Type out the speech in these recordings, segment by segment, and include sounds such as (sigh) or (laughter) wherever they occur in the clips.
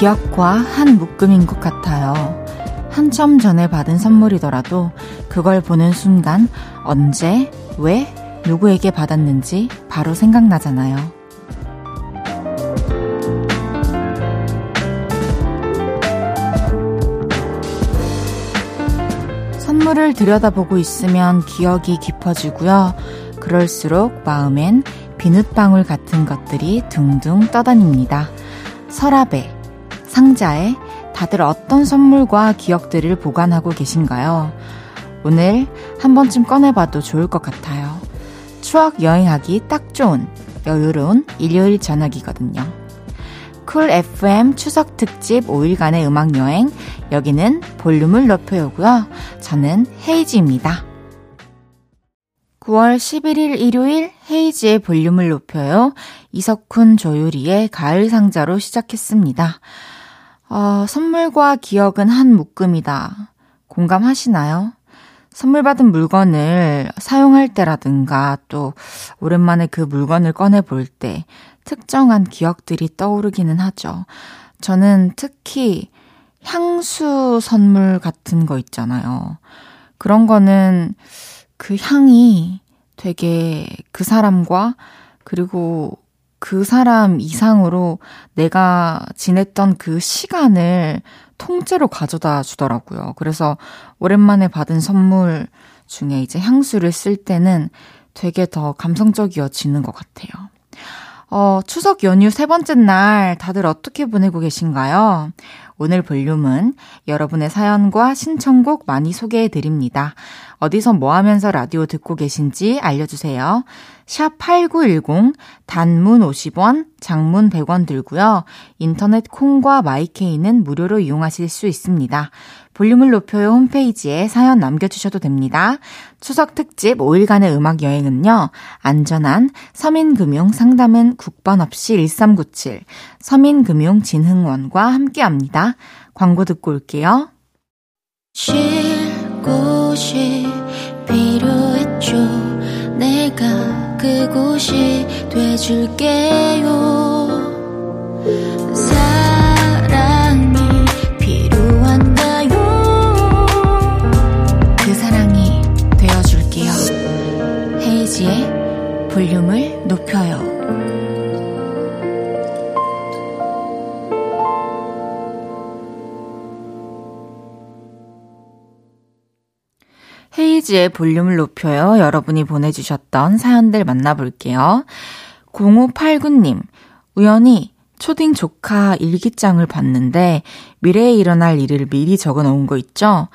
기억과 한 묶음인 것 같아요. 한참 전에 받은 선물이더라도 그걸 보는 순간 언제, 왜, 누구에게 받았는지 바로 생각나잖아요. 선물을 들여다보고 있으면 기억이 깊어지고요. 그럴수록 마음엔 비눗방울 같은 것들이 둥둥 떠다닙니다. 서랍에, 상자에 다들 어떤 선물과 기억들을 보관하고 계신가요? 오늘 한 번쯤 꺼내봐도 좋을 것 같아요. 추억 여행하기 딱 좋은 여유로운 일요일 저녁이거든요. 쿨 FM 추석 특집 5일간의 음악 여행. 여기는 볼륨을 높여요고요. 저는 헤이지입니다. 9월 11일 일요일 헤이지의 볼륨을 높여요. 이석훈 조유리의 가을 상자로 시작했습니다. 어, 선물과 기억은 한 묶음이다. 공감하시나요? 선물 받은 물건을 사용할 때라든가 또 오랜만에 그 물건을 꺼내 볼 때 특정한 기억들이 떠오르기는 하죠. 저는 특히 향수 선물 같은 거 있잖아요. 그런 거는 그 향이 되게 그 사람과 그리고 그 사람 이상으로 내가 지냈던 그 시간을 통째로 가져다 주더라고요. 그래서 오랜만에 받은 선물 중에 이제 향수를 쓸 때는 되게 더 감성적이어지는 것 같아요. 어, 추석 연휴 세 번째 날 다들 어떻게 보내고 계신가요? 오늘 볼륨은 여러분의 사연과 신청곡 많이 소개해 드립니다. 어디서 뭐 하면서 라디오 듣고 계신지 알려주세요. 샵 8910, 단문 50원, 장문 100원 들고요. 인터넷 콩과 마이케이는 무료로 이용하실 수 있습니다. 볼륨을 높여요 홈페이지에 사연 남겨주셔도 됩니다. 추석 특집 5일간의 음악 여행은요, 안전한 서민금융 상담은 국번 없이 1397, 서민금융 진흥원과 함께 합니다. 광고 듣고 올게요. 쉴 곳이 필요했죠. 내가 그곳이 돼줄게요. 헤이지의 볼륨을 높여요. 여러분이 보내주셨던 사연들 만나볼게요. 0589님, 우연히 초딩 조카 일기장을 봤는데 미래에 일어날 일을 미리 적어 놓은 거 있죠?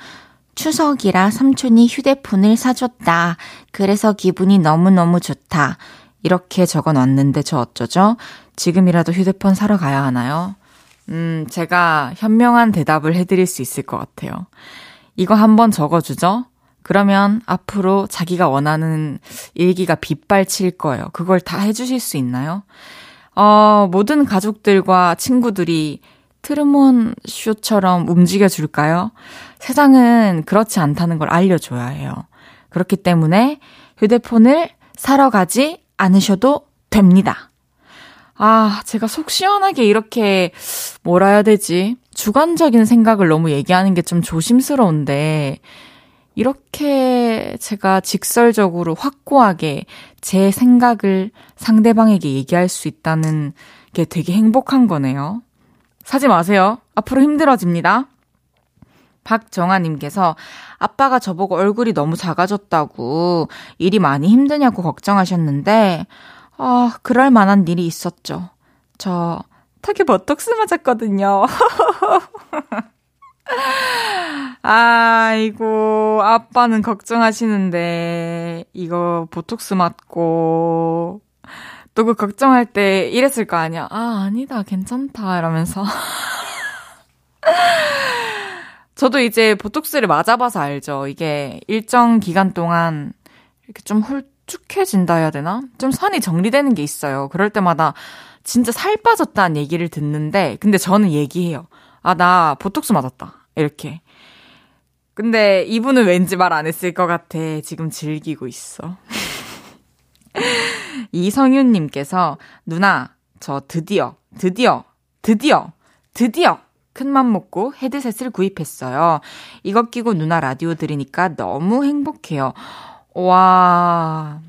추석이라 삼촌이 휴대폰을 사줬다. 그래서 기분이 너무너무 좋다. 이렇게 적어 놨는데 저 어쩌죠? 지금이라도 휴대폰 사러 가야 하나요? 음, 제가 현명한 대답을 해드릴 수 있을 것 같아요. 이거 한번 적어주죠? 그러면 앞으로 자기가 원하는 일기가 빗발칠 거예요. 그걸 다 해주실 수 있나요? 어, 모든 가족들과 친구들이 트루먼 쇼처럼 움직여줄까요? 세상은 그렇지 않다는 걸 알려줘야 해요. 그렇기 때문에 휴대폰을 사러 가지 않으셔도 됩니다. 아, 제가 속 시원하게 이렇게 뭐라 해야 되지? 주관적인 생각을 너무 얘기하는 게 좀 조심스러운데, 이렇게 제가 직설적으로 확고하게 제 생각을 상대방에게 얘기할 수 있다는 게 되게 행복한 거네요. 사지 마세요. 앞으로 힘들어집니다. 박정아님께서 아빠가 저보고 얼굴이 너무 작아졌다고 일이 많이 힘드냐고 걱정하셨는데, 아, 그럴 만한 일이 있었죠. 저 턱에 버톡스 맞았거든요. (laughs) 아이고, 아빠는 걱정하시는데, 이거 보톡스 맞고, 또 그 걱정할 때 이랬을 거 아니야. 아, 아니다, 괜찮다, 이러면서. (laughs) 저도 이제 보톡스를 맞아봐서 알죠. 이게 일정 기간 동안 이렇게 좀 홀쭉해진다 해야 되나? 좀 선이 정리되는 게 있어요. 그럴 때마다 진짜 살 빠졌다는 얘기를 듣는데, 근데 저는 얘기해요. 아, 나 보톡스 맞았다. 이렇게. 근데 이분은 왠지 말 안 했을 것 같아. 지금 즐기고 있어. (laughs) 이성윤님께서, 누나, 저 드디어, 드디어, 드디어 드디어 큰맘 먹고 헤드셋을 구입했어요. 이거 끼고 누나 라디오 들으니까 너무 행복해요. 와,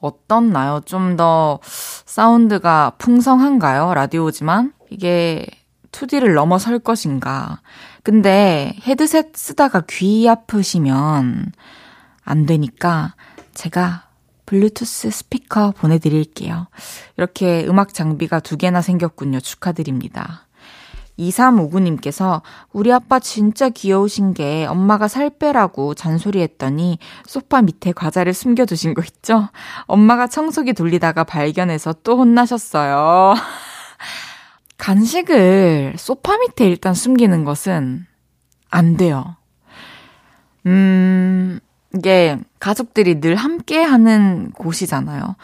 어떻나요? 좀 더 사운드가 풍성한가요? 라디오지만? 이게 2D를 넘어설 것인가? 근데 헤드셋 쓰다가 귀 아프시면 안 되니까 제가 블루투스 스피커 보내드릴게요. 이렇게 음악 장비가 두 개나 생겼군요. 축하드립니다. 2359님께서 우리 아빠 진짜 귀여우신 게 엄마가 살 빼라고 잔소리 했더니 소파 밑에 과자를 숨겨두신 거 있죠? 엄마가 청소기 돌리다가 발견해서 또 혼나셨어요. (laughs) 간식을 소파 밑에 일단 숨기는 것은 안 돼요. 음, 이게 가족들이 늘 함께 하는 곳이잖아요.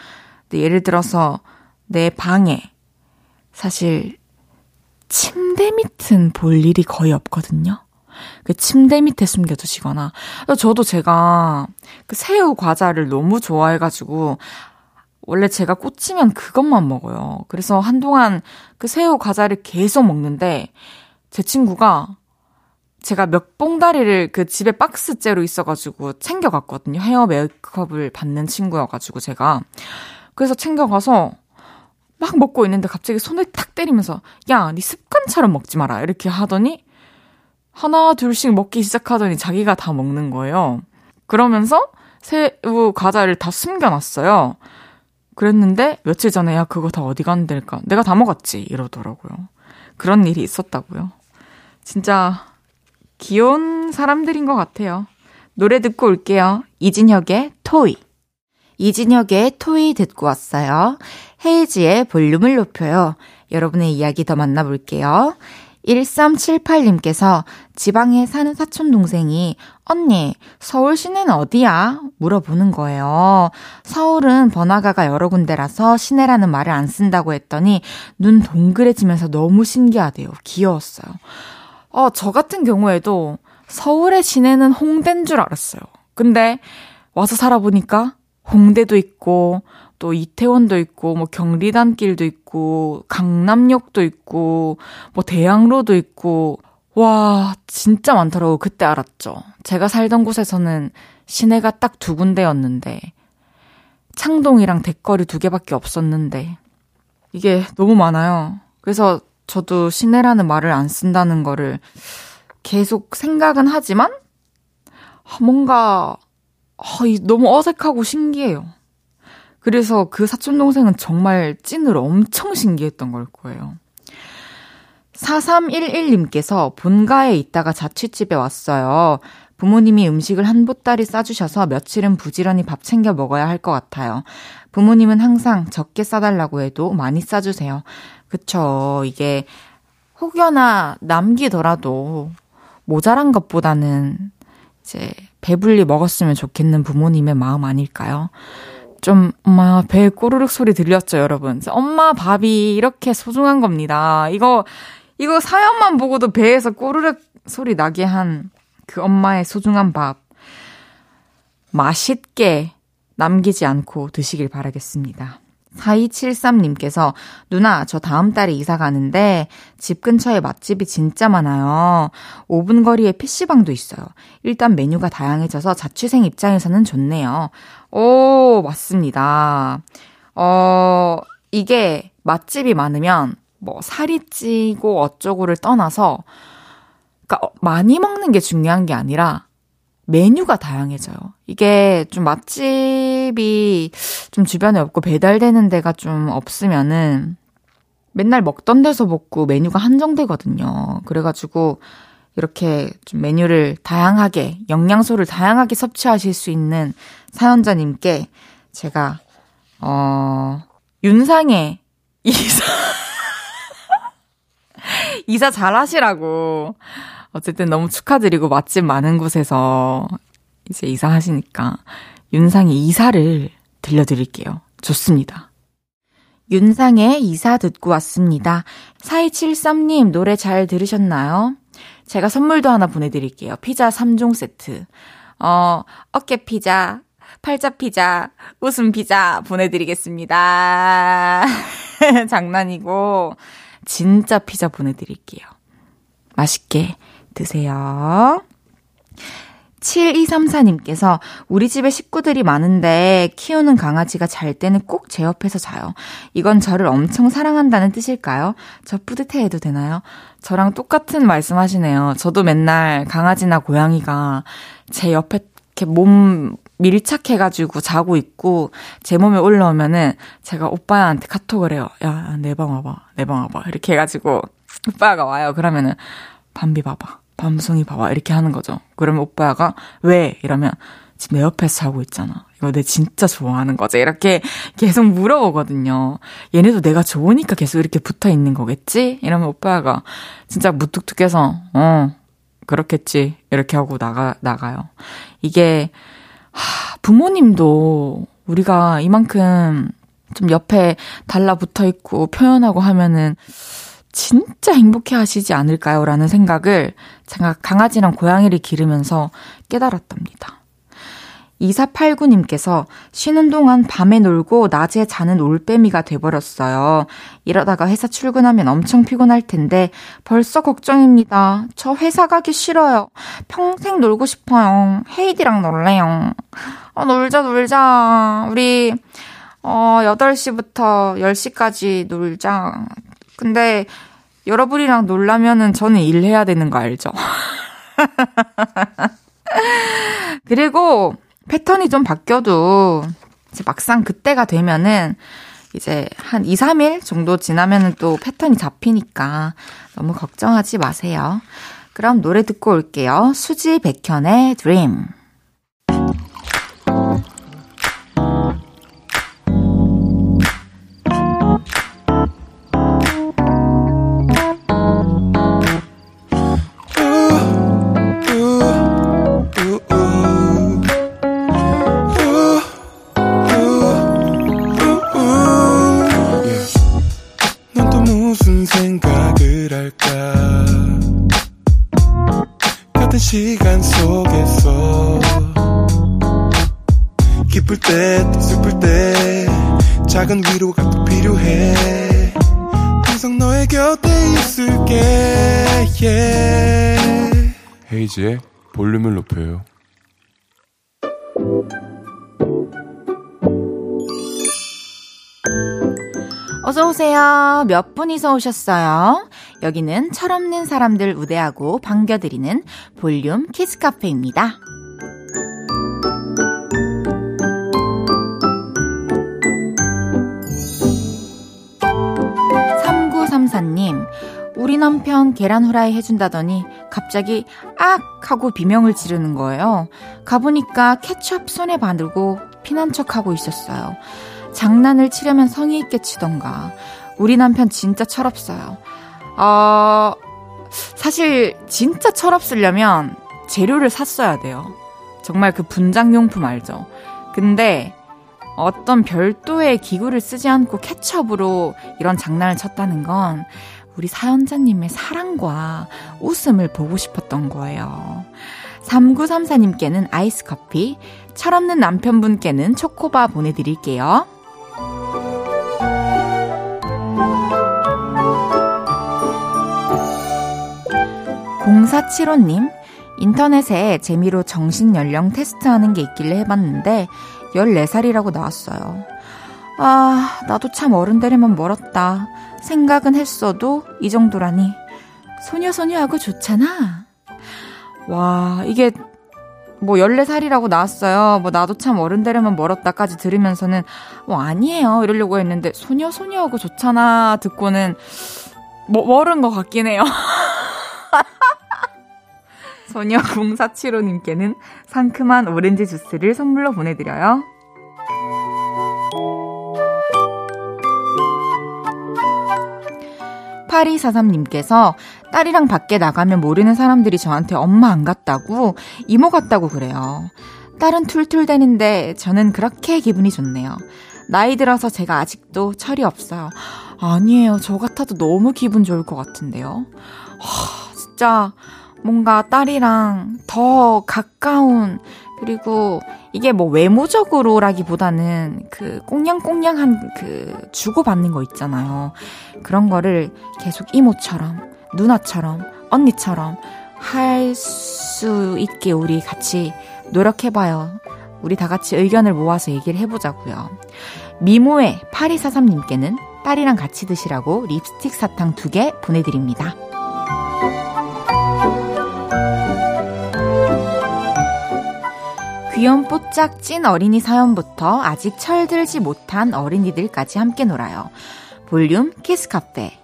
근데 예를 들어서 내 방에 사실 침대 밑은 볼 일이 거의 없거든요. 그 침대 밑에 숨겨두시거나. 저도 제가 그 새우 과자를 너무 좋아해가지고, 원래 제가 꽂히면 그것만 먹어요. 그래서 한동안 그 새우 과자를 계속 먹는데, 제 친구가 제가 몇 봉다리를 그 집에 박스째로 있어가지고 챙겨갔거든요. 헤어 메이크업을 받는 친구여가지고 제가. 그래서 챙겨가서 막 먹고 있는데 갑자기 손을 탁 때리면서 야, 네 습관처럼 먹지 마라. 이렇게 하더니 하나 둘씩 먹기 시작하더니 자기가 다 먹는 거예요. 그러면서 새우 과자를 다 숨겨놨어요. 그랬는데 며칠 전에 야 그거 다 어디 갔는데까 내가 다 먹었지 이러더라고요. 그런 일이 있었다고요. 진짜 귀여운 사람들인 것 같아요. 노래 듣고 올게요. 이진혁의 토이. 이진혁의 토이 듣고 왔어요. 헤이지의 볼륨을 높여요. 여러분의 이야기 더 만나볼게요. 1378님께서 지방에 사는 사촌 동생이 언니, 서울 시내는 어디야? 물어보는 거예요. 서울은 번화가가 여러 군데라서 시내라는 말을 안 쓴다고 했더니 눈 동그래지면서 너무 신기하대요. 귀여웠어요. 어, 저 같은 경우에도 서울의 시내는 홍대인 줄 알았어요. 근데 와서 살아보니까 홍대도 있고 또 이태원도 있고 뭐 경리단길도 있고 강남역도 있고 뭐 대학로도 있고 와 진짜 많더라고 그때 알았죠. 제가 살던 곳에서는 시내가 딱 두 군데였는데 창동이랑 대거리 두 개밖에 없었는데 이게 너무 많아요. 그래서 저도 시내라는 말을 안 쓴다는 거를 계속 생각은 하지만 뭔가 너무 어색하고 신기해요. 그래서 그 사촌 동생은 정말 찐으로 엄청 신기했던 걸 거예요. 4311님께서 본가에 있다가 자취집에 왔어요. 부모님이 음식을 한 보따리 싸주셔서 며칠은 부지런히 밥 챙겨 먹어야 할 것 같아요. 부모님은 항상 적게 싸달라고 해도 많이 싸주세요. 그쵸. 이게 혹여나 남기더라도 모자란 것보다는 이제 배불리 먹었으면 좋겠는 부모님의 마음 아닐까요? 좀, 엄마, 배 꼬르륵 소리 들렸죠, 여러분? 엄마 밥이 이렇게 소중한 겁니다. 이거, 이거 사연만 보고도 배에서 꼬르륵 소리 나게 한 그 엄마의 소중한 밥. 맛있게 남기지 않고 드시길 바라겠습니다. 4273님께서 누나 저 다음 달에 이사 가는데 집 근처에 맛집이 진짜 많아요. 5분 거리에 PC방도 있어요. 일단 메뉴가 다양해져서 자취생 입장에서는 좋네요. 오, 맞습니다. 어, 이게 맛집이 많으면 뭐 살이 찌고 어쩌고를 떠나서 그러니까 많이 먹는 게 중요한 게 아니라 메뉴가 다양해져요. 이게 좀 맛집이 좀 주변에 없고 배달되는 데가 좀 없으면은 맨날 먹던 데서 먹고 메뉴가 한정되거든요. 그래가지고 이렇게 좀 메뉴를 다양하게, 영양소를 다양하게 섭취하실 수 있는 사연자님께 제가, 어, 윤상의 이사, (laughs) 이사 잘 하시라고 어쨌든 너무 축하드리고 맛집 많은 곳에서 이제 이사하시니까 윤상의 이사를 들려드릴게요. 좋습니다. 윤상의 이사 듣고 왔습니다. 4273님 노래 잘 들으셨나요? 제가 선물도 하나 보내드릴게요. 피자 3종 세트. 어, 어깨 피자, 팔자 피자, 웃음 피자 보내드리겠습니다. (laughs) 장난이고. 진짜 피자 보내드릴게요. 맛있게 드세요. 7234님께서 우리 집에 식구들이 많은데 키우는 강아지가 잘 때는 꼭 제 옆에서 자요. 이건 저를 엄청 사랑한다는 뜻일까요? 저 뿌듯해 해도 되나요? 저랑 똑같은 말씀 하시네요. 저도 맨날 강아지나 고양이가 제 옆에 이렇게 몸 밀착해가지고 자고 있고 제 몸에 올라오면은 제가 오빠한테 카톡을 해요. 야, 내 방 와봐. 내 방 와봐. 이렇게 해가지고 오빠가 와요. 그러면은 밤비 봐봐. 밤송이 봐봐. 이렇게 하는 거죠. 그러면 오빠가 왜? 이러면 지금 내 옆에서 자고 있잖아. 이거 내 진짜 좋아하는 거지. 이렇게 계속 물어보거든요. 얘네도 내가 좋으니까 계속 이렇게 붙어 있는 거겠지? 이러면 오빠가 진짜 무뚝뚝해서, 어, 그렇겠지. 이렇게 하고 나가, 나가요. 이게, 하, 부모님도 우리가 이만큼 좀 옆에 달라붙어 있고 표현하고 하면은 진짜 행복해 하시지 않을까요? 라는 생각을 제가 강아지랑 고양이를 기르면서 깨달았답니다. 2489님께서 쉬는 동안 밤에 놀고 낮에 자는 올빼미가 돼버렸어요. 이러다가 회사 출근하면 엄청 피곤할 텐데 벌써 걱정입니다. 저 회사 가기 싫어요. 평생 놀고 싶어요. 헤이디랑 놀래요. 어, 놀자, 놀자. 우리, 어, 8시부터 10시까지 놀자. 근데 여러분이랑 놀라면은 저는 일해야 되는 거 알죠? (laughs) 그리고 패턴이 좀 바뀌어도 이제 막상 그때가 되면은 이제 한 2, 3일 정도 지나면은 또 패턴이 잡히니까 너무 걱정하지 마세요. 그럼 노래 듣고 올게요. 수지 백현의 드림. 오세요. 몇 분이서 오셨어요? 여기는 철없는 사람들 우대하고 반겨드리는 볼륨 키스 카페입니다. 3934님, 우리 남편 계란 후라이 해준다더니 갑자기 악! 하고 비명을 지르는 거예요. 가보니까 케첩 손에 바르고 피난 척 하고 있었어요. 장난을 치려면 성의 있게 치던가. 우리 남편 진짜 철없어요. 어, 사실 진짜 철없으려면 재료를 샀어야 돼요. 정말 그 분장용품 알죠? 근데 어떤 별도의 기구를 쓰지 않고 케첩으로 이런 장난을 쳤다는 건 우리 사연자님의 사랑과 웃음을 보고 싶었던 거예요. 3934님께는 아이스 커피, 철없는 남편분께는 초코바 보내드릴게요. 0475님, 인터넷에 재미로 정신연령 테스트 하는 게 있길래 해봤는데, 14살이라고 나왔어요. 아, 나도 참 어른 되려면 멀었다. 생각은 했어도 이 정도라니. 소녀소녀하고 좋잖아. 와, 이게 뭐 14살이라고 나왔어요. 뭐 나도 참 어른 되려면 멀었다까지 들으면서는 뭐 아니에요. 이러려고 했는데 소녀소녀하고 좋잖아 듣고는 뭐 멀은 것 같긴 해요. (laughs) 소녀 0475님께는 상큼한 오렌지 주스를 선물로 보내드려요. 8243님께서 딸이랑 밖에 나가면 모르는 사람들이 저한테 엄마 안 갔다고 이모 같다고 그래요. 딸은 툴툴대는데 저는 그렇게 기분이 좋네요. 나이 들어서 제가 아직도 철이 없어요. 아니에요. 저 같아도 너무 기분 좋을 것 같은데요. 하, 진짜 뭔가 딸이랑 더 가까운 그리고 이게 뭐 외모적으로라기보다는 그 꽁냥꽁냥한 그 주고받는 거 있잖아요. 그런 거를 계속 이모처럼, 누나처럼, 언니처럼 할 수 있게 우리 같이 노력해봐요. 우리 다 같이 의견을 모아서 얘기를 해보자고요. 미모의 8243님께는 딸이랑 같이 드시라고 립스틱 사탕 두 개 보내드립니다. 귀염 뽀짝 찐 어린이 사연부터 아직 철들지 못한 어린이들까지 함께 놀아요. 볼륨 키즈 카페.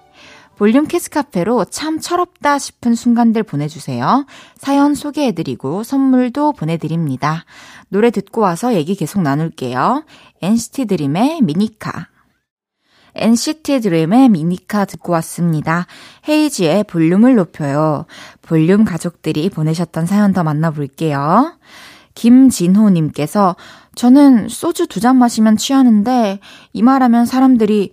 볼륨 키즈 카페로 참 철없다 싶은 순간들 보내주세요. 사연 소개해드리고 선물도 보내드립니다. 노래 듣고 와서 얘기 계속 나눌게요. NCT 드림의 미니카. NCT 드림의 미니카 듣고 왔습니다. 헤이즈의 볼륨을 높여요. 볼륨 가족들이 보내셨던 사연 더 만나볼게요. 김진호님께서 저는 소주 두 잔 마시면 취하는데 이 말하면 사람들이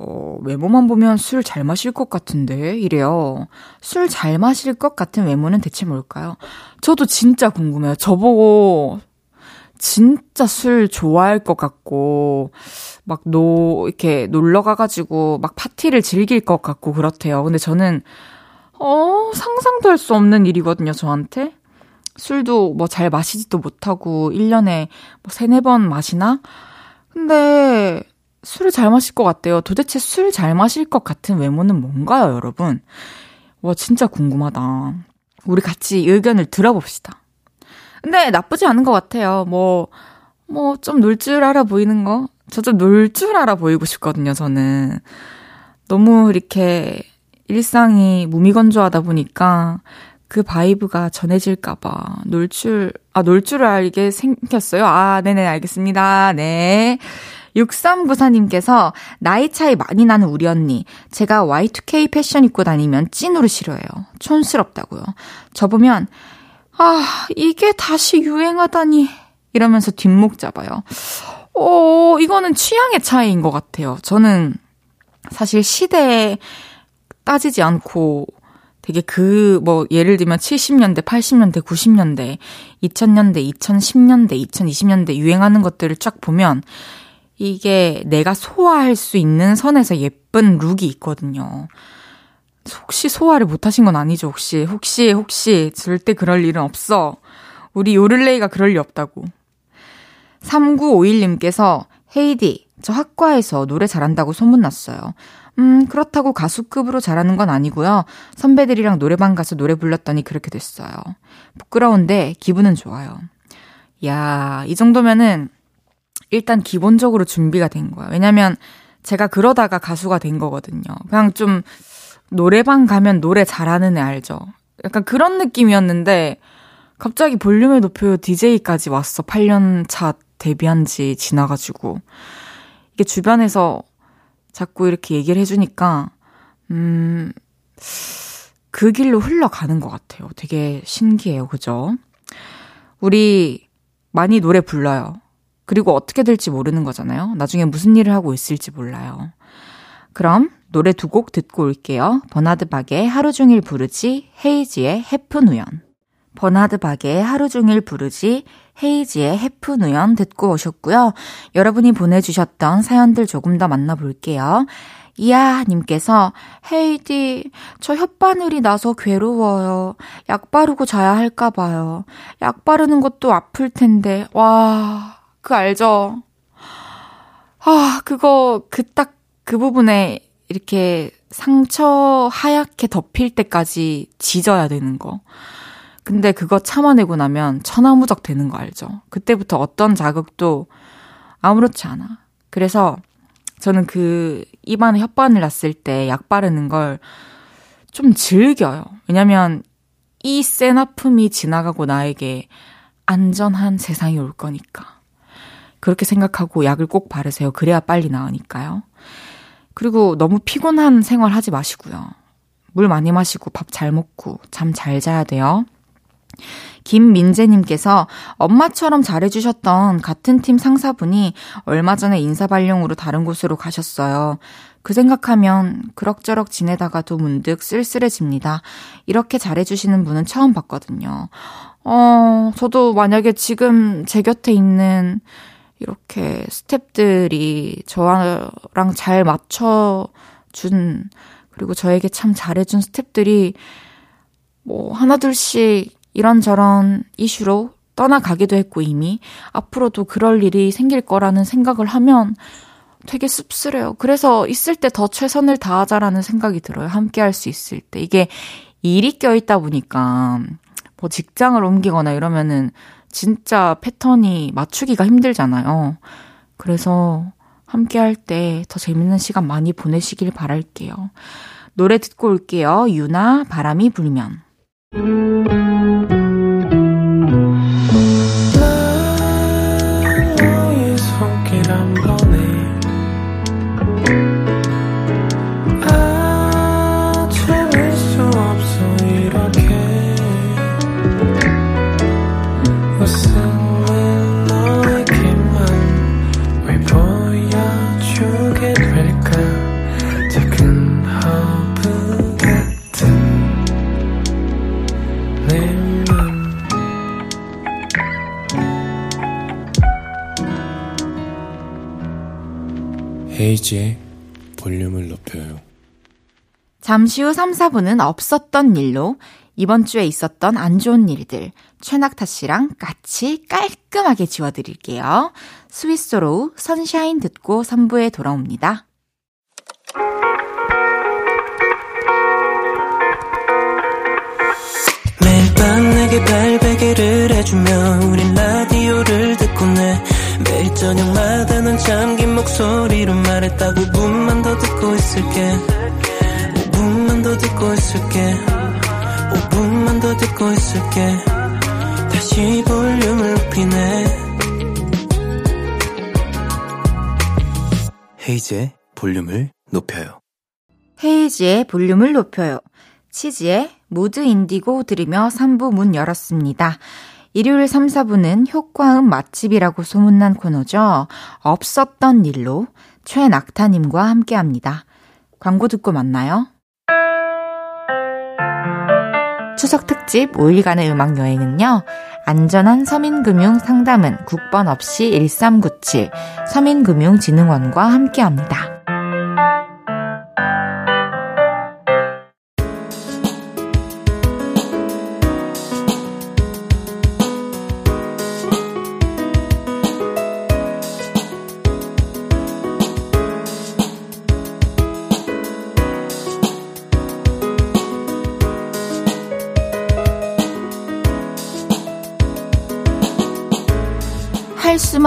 어, 외모만 보면 술 잘 마실 것 같은데 이래요. 술 잘 마실 것 같은 외모는 대체 뭘까요? 저도 진짜 궁금해요. 저보고 진짜 술 좋아할 것 같고 막 노 이렇게 놀러 가가지고 막 파티를 즐길 것 같고 그렇대요. 근데 저는 어 상상도 할 수 없는 일이거든요. 저한테 술도 뭐 잘 마시지도 못하고 1년에 뭐 3, 4번 마시나? 근데 술을 잘 마실 것 같대요. 도대체 술 잘 마실 것 같은 외모는 뭔가요, 여러분? 와, 진짜 궁금하다. 우리 같이 의견을 들어봅시다. 근데 나쁘지 않은 것 같아요. 뭐, 뭐, 좀 놀 줄 알아 보이는 거? 저 좀 놀 줄 알아 보이고 싶거든요, 저는. 너무 이렇게 일상이 무미건조하다 보니까 그 vibe가 전해질까봐 놀 줄, 아, 놀 줄 알게 생겼어요? 아, 네네, 알겠습니다. 네. 6394님께서 나이 차이 많이 나는 우리 언니. 제가 Y2K 패션 입고 다니면 찐으로 싫어해요. 촌스럽다고요. 저 보면, 아, 이게 다시 유행하다니. 이러면서 뒷목 잡아요. 어, 이거는 취향의 차이인 것 같아요. 저는 사실 시대에 따지지 않고 되게 그, 뭐, 예를 들면 70년대, 80년대, 90년대, 2000년대, 2010년대, 2020년대 유행하는 것들을 쫙 보면 이게 내가 소화할 수 있는 선에서 예쁜 룩이 있거든요. 혹시 소화를 못하신 건 아니죠, 혹시. 혹시, 혹시, 절대 그럴 일은 없어. 우리 요를레이가 그럴 리 없다고. 3951님께서, 헤이디, 저 학과에서 노래 잘한다고 소문났어요. 음, 그렇다고 가수급으로 잘하는 건 아니고요. 선배들이랑 노래방 가서 노래 불렀더니 그렇게 됐어요. 부끄러운데 기분은 좋아요. 야, 이 정도면은 일단 기본적으로 준비가 된 거야. 왜냐면 제가 그러다가 가수가 된 거거든요. 그냥 좀 노래방 가면 노래 잘하는 애 알죠? 약간 그런 느낌이었는데 갑자기 볼륨을 높여 DJ까지 왔어. 8년 차 데뷔한 지 지나가지고. 이게 주변에서 자꾸 이렇게 얘기를 해주니까, 음, 그 길로 흘러가는 것 같아요. 되게 신기해요. 그죠? 우리 많이 노래 불러요. 그리고 어떻게 될지 모르는 거잖아요. 나중에 무슨 일을 하고 있을지 몰라요. 그럼 노래 두 곡 듣고 올게요. 버나드 박의 하루 종일 부르지, 헤이지의 해픈 우연. 버나드 박의 하루 종일 부르지, 헤이지의 해픈 우연 듣고 오셨고요. 여러분이 보내주셨던 사연들 조금 더 만나볼게요. 이야 님께서 헤이디 저 혓바늘이 나서 괴로워요. 약 바르고 자야 할까 봐요. 약 바르는 것도 아플 텐데. 와, 그 알죠? 아, 그거 그 딱그 그 부분에 이렇게 상처 하얗게 덮일 때까지 지져야 되는 거. 근데 그거 참아내고 나면 천하무적 되는 거 알죠? 그때부터 어떤 자극도 아무렇지 않아. 그래서 저는 그 입안에 혓바늘 났을 때 약 바르는 걸 좀 즐겨요. 왜냐면 이 센 아픔이 지나가고 나에게 안전한 세상이 올 거니까. 그렇게 생각하고 약을 꼭 바르세요. 그래야 빨리 나으니까요. 그리고 너무 피곤한 생활 하지 마시고요. 물 많이 마시고 밥 잘 먹고 잠 잘 자야 돼요. 김민재님께서 엄마처럼 잘해주셨던 같은 팀 상사분이 얼마 전에 인사발령으로 다른 곳으로 가셨어요. 그 생각하면 그럭저럭 지내다가도 문득 쓸쓸해집니다. 이렇게 잘해주시는 분은 처음 봤거든요. 어, 저도 만약에 지금 제 곁에 있는 이렇게 스탭들이 저랑 잘 맞춰준, 그리고 저에게 참 잘해준 스탭들이 뭐 하나둘씩 이런저런 이슈로 떠나가기도 했고 이미 앞으로도 그럴 일이 생길 거라는 생각을 하면 되게 씁쓸해요. 그래서 있을 때 더 최선을 다하자라는 생각이 들어요. 함께 할 수 있을 때. 이게 일이 껴있다 보니까 뭐 직장을 옮기거나 이러면은 진짜 패턴이 맞추기가 힘들잖아요. 그래서 함께 할 때 더 재밌는 시간 많이 보내시길 바랄게요. 노래 듣고 올게요. 유나 바람이 불면. 잠시 후 3, 4분은 없었던 일로 이번 주에 있었던 안 좋은 일들 최낙타 씨랑 같이 깔끔하게 지워드릴게요. 스위스로 선샤인 듣고 3부에 돌아옵니다. 매일 밤 내게 발베개를 해주며 우린 라디오를 듣고 내 매일 저녁마다 넌 잠긴 목소리로 말했다 5분만 더 듣고 있을게 5분만 더 듣고 있을게 5분만 더 듣고 있을게 다시 볼륨을 높이네 헤이즈의 볼륨을 높여요 헤이즈의 볼륨을 높여요 치즈의 모드 인디고 들으며 3부 문 열었습니다. 일요일 3, 4부는 효과음 맛집이라고 소문난 코너죠. 없었던 일로 최낙타님과 함께 합니다. 광고 듣고 만나요. 추석 특집 5일간의 음악 여행은요. 안전한 서민금융 상담은 국번 없이 1397 서민금융진흥원과 함께 합니다.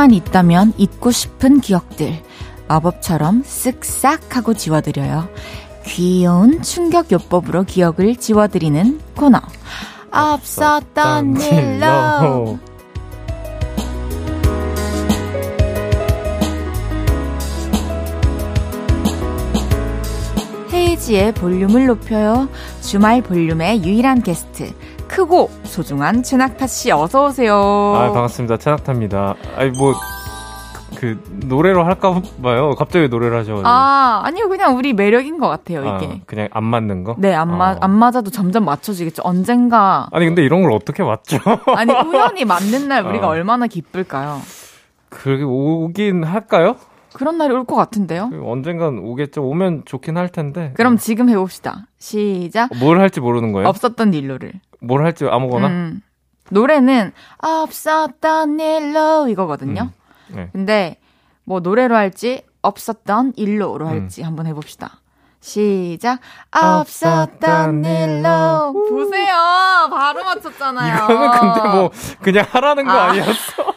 수만 있다면 잊고 싶은 기억들 마법처럼 쓱싹 하고 지워드려요. 귀여운 충격 요법으로 기억을 지워드리는 코너. 없었던 일로. 헤이지의 볼륨을 높여요. 주말 볼륨의 유일한 게스트. 크고 소중한 최낙타 씨 어서 오세요. 아 반갑습니다. 최낙타입니다. 아니 뭐. 그 노래로 할까 봐요. 갑자기 노래를 하셔가지고. 아 아니요 그냥 우리 매력인 것 같아요 이게. 아, 그냥 안 맞는 거? 네, 안 맞, 아. 안 맞아도 점점 맞춰지겠죠. 언젠가. 아니 근데 이런 걸 어떻게 맞죠? (laughs) 아니 우연히 맞는 날 우리가 아. 얼마나 기쁠까요? 그게 오긴 할까요? 그런 날이 올 것 같은데요? 그 언젠간 오겠죠. 오면 좋긴 할 텐데. 그럼 지금 해봅시다. 시작. 뭘 할지 모르는 거예요? 없었던 일로를. 뭘 할지 아무거나? 음. 노래는 없었던 일로 이거거든요. 음. 네. 근데 뭐 노래로 할지 없었던 일로로 할지 음. 한번 해봅시다. 시작. 없었던 일로. 보세요. 바로 맞췄잖아요. 이거는 근데 뭐, 그냥 하라는 거 아. 니었어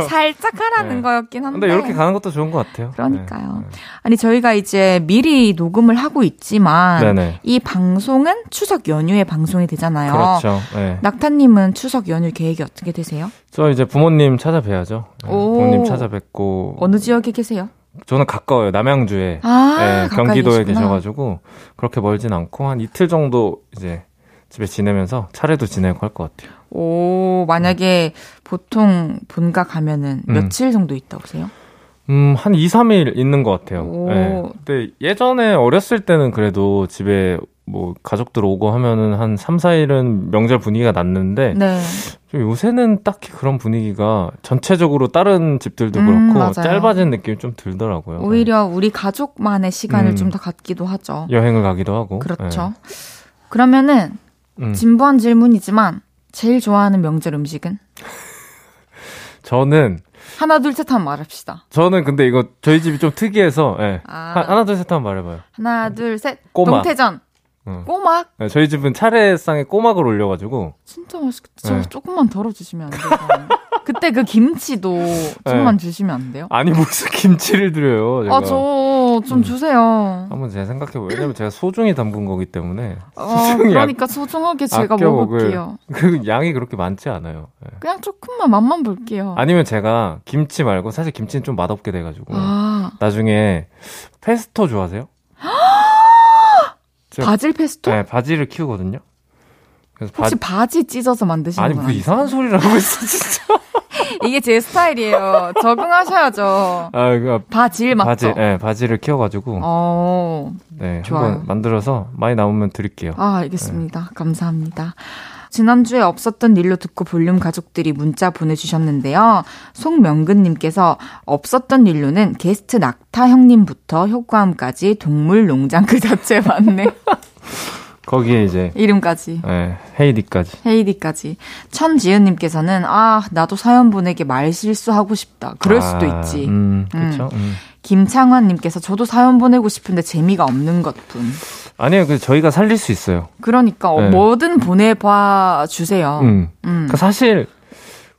(laughs) 살짝 하라는 네. 거였긴 한데. 근데 이렇게 가는 것도 좋은 것 같아요. 그러니까요. 네. 아니, 저희가 이제 미리 녹음을 하고 있지만, 네네. 이 방송은 추석 연휴에 방송이 되잖아요. 그렇죠. 네. 낙타님은 추석 연휴 계획이 어떻게 되세요? 저 이제 부모님 찾아뵈야죠. 네, 부모님 찾아뵙고. 어느 지역에 계세요? 저는 가까워요. 남양주에 아, 네, 경기도에 계셔가지고 그렇게 멀진 않고 한 이틀 정도 이제 집에 지내면서 차례도 지내고 할 것 같아요. 오, 만약에 보통 본가 가면은 음. 며칠 정도 있다 오세요? 음, 한 2, 3일 있는 것 같아요. 네. 근데 예전에 어렸을 때는 그래도 집에 뭐 가족들 오고 하면은 한 3, 4일은 명절 분위기가 났는데 네. 좀 요새는 딱히 그런 분위기가 전체적으로 다른 집들도 음, 그렇고 짧아진 느낌이 좀 들더라고요. 오히려 네. 우리 가족만의 시간을 음, 좀더 갖기도 하죠. 여행을 가기도 하고. 그렇죠. 네. 그러면은 음. 진부한 질문이지만 제일 좋아하는 명절 음식은? (laughs) 저는 하나 둘 셋 한번 말합시다. 저는 근데 이거 저희 집이 좀 특이해서 예. 아. 하, 나 둘 셋 한번 말해봐요. 하나 둘 셋. 꼬마. 동태전. 응. 꼬막? 네, 저희 집은 차례상에 꼬막을 올려가지고. 진짜 맛있겠다. 네. 조금만 덜어주시면 안 돼요? (laughs) 그때 그 김치도 조금만 네. 주시면 안 돼요? 아니, 무슨 김치를 드려요. 제가. 아, 저좀 음. 주세요. 한번 제가 생각해봐요. 왜냐면 제가 소중히 담근 거기 때문에. 어, 그러니까 소중하게 제가 먹을게요. 그 양이 그렇게 많지 않아요. 네. 그냥 조금만 맛만 볼게요. 아니면 제가 김치 말고 사실 김치는 좀 맛없게 돼가지고. 아. 나중에 페스토 좋아하세요? 바질 페스토? 네, 바질을 키우거든요. 그래서 혹시 바... 지 찢어서 만드신 아니, 그 이상한 소리를 하고 있어, 진짜. (laughs) 이게 제 스타일이에요. 적응하셔야죠. 아, 그 바질 맞죠? 바질, 네, 바질을 키워가지고. 어, 네, 좋아요. 한번 만들어서 많이 나오면 드릴게요. 아, 알겠습니다. 네. 감사합니다. 지난주에 없었던 일로 듣고 볼륨 가족들이 문자 보내주셨는데요. 송명근님께서 없었던 일로는 게스트 낙타 형님부터 효과음까지 동물 농장 그 자체 맞네. (laughs) 거기에 이제 이름까지. 네, 헤이디까지. 헤이디까지. 천지은님께서는 아 나도 사연 보내게 말 실수하고 싶다. 그럴 아, 수도 있지. 음, 그렇죠. 음. 음. 김창환님께서 저도 사연 보내고 싶은데 재미가 없는 것뿐. 아니요, 그 저희가 살릴 수 있어요. 그러니까 네. 뭐든 보내봐 주세요. 음. 음. 그러니까 사실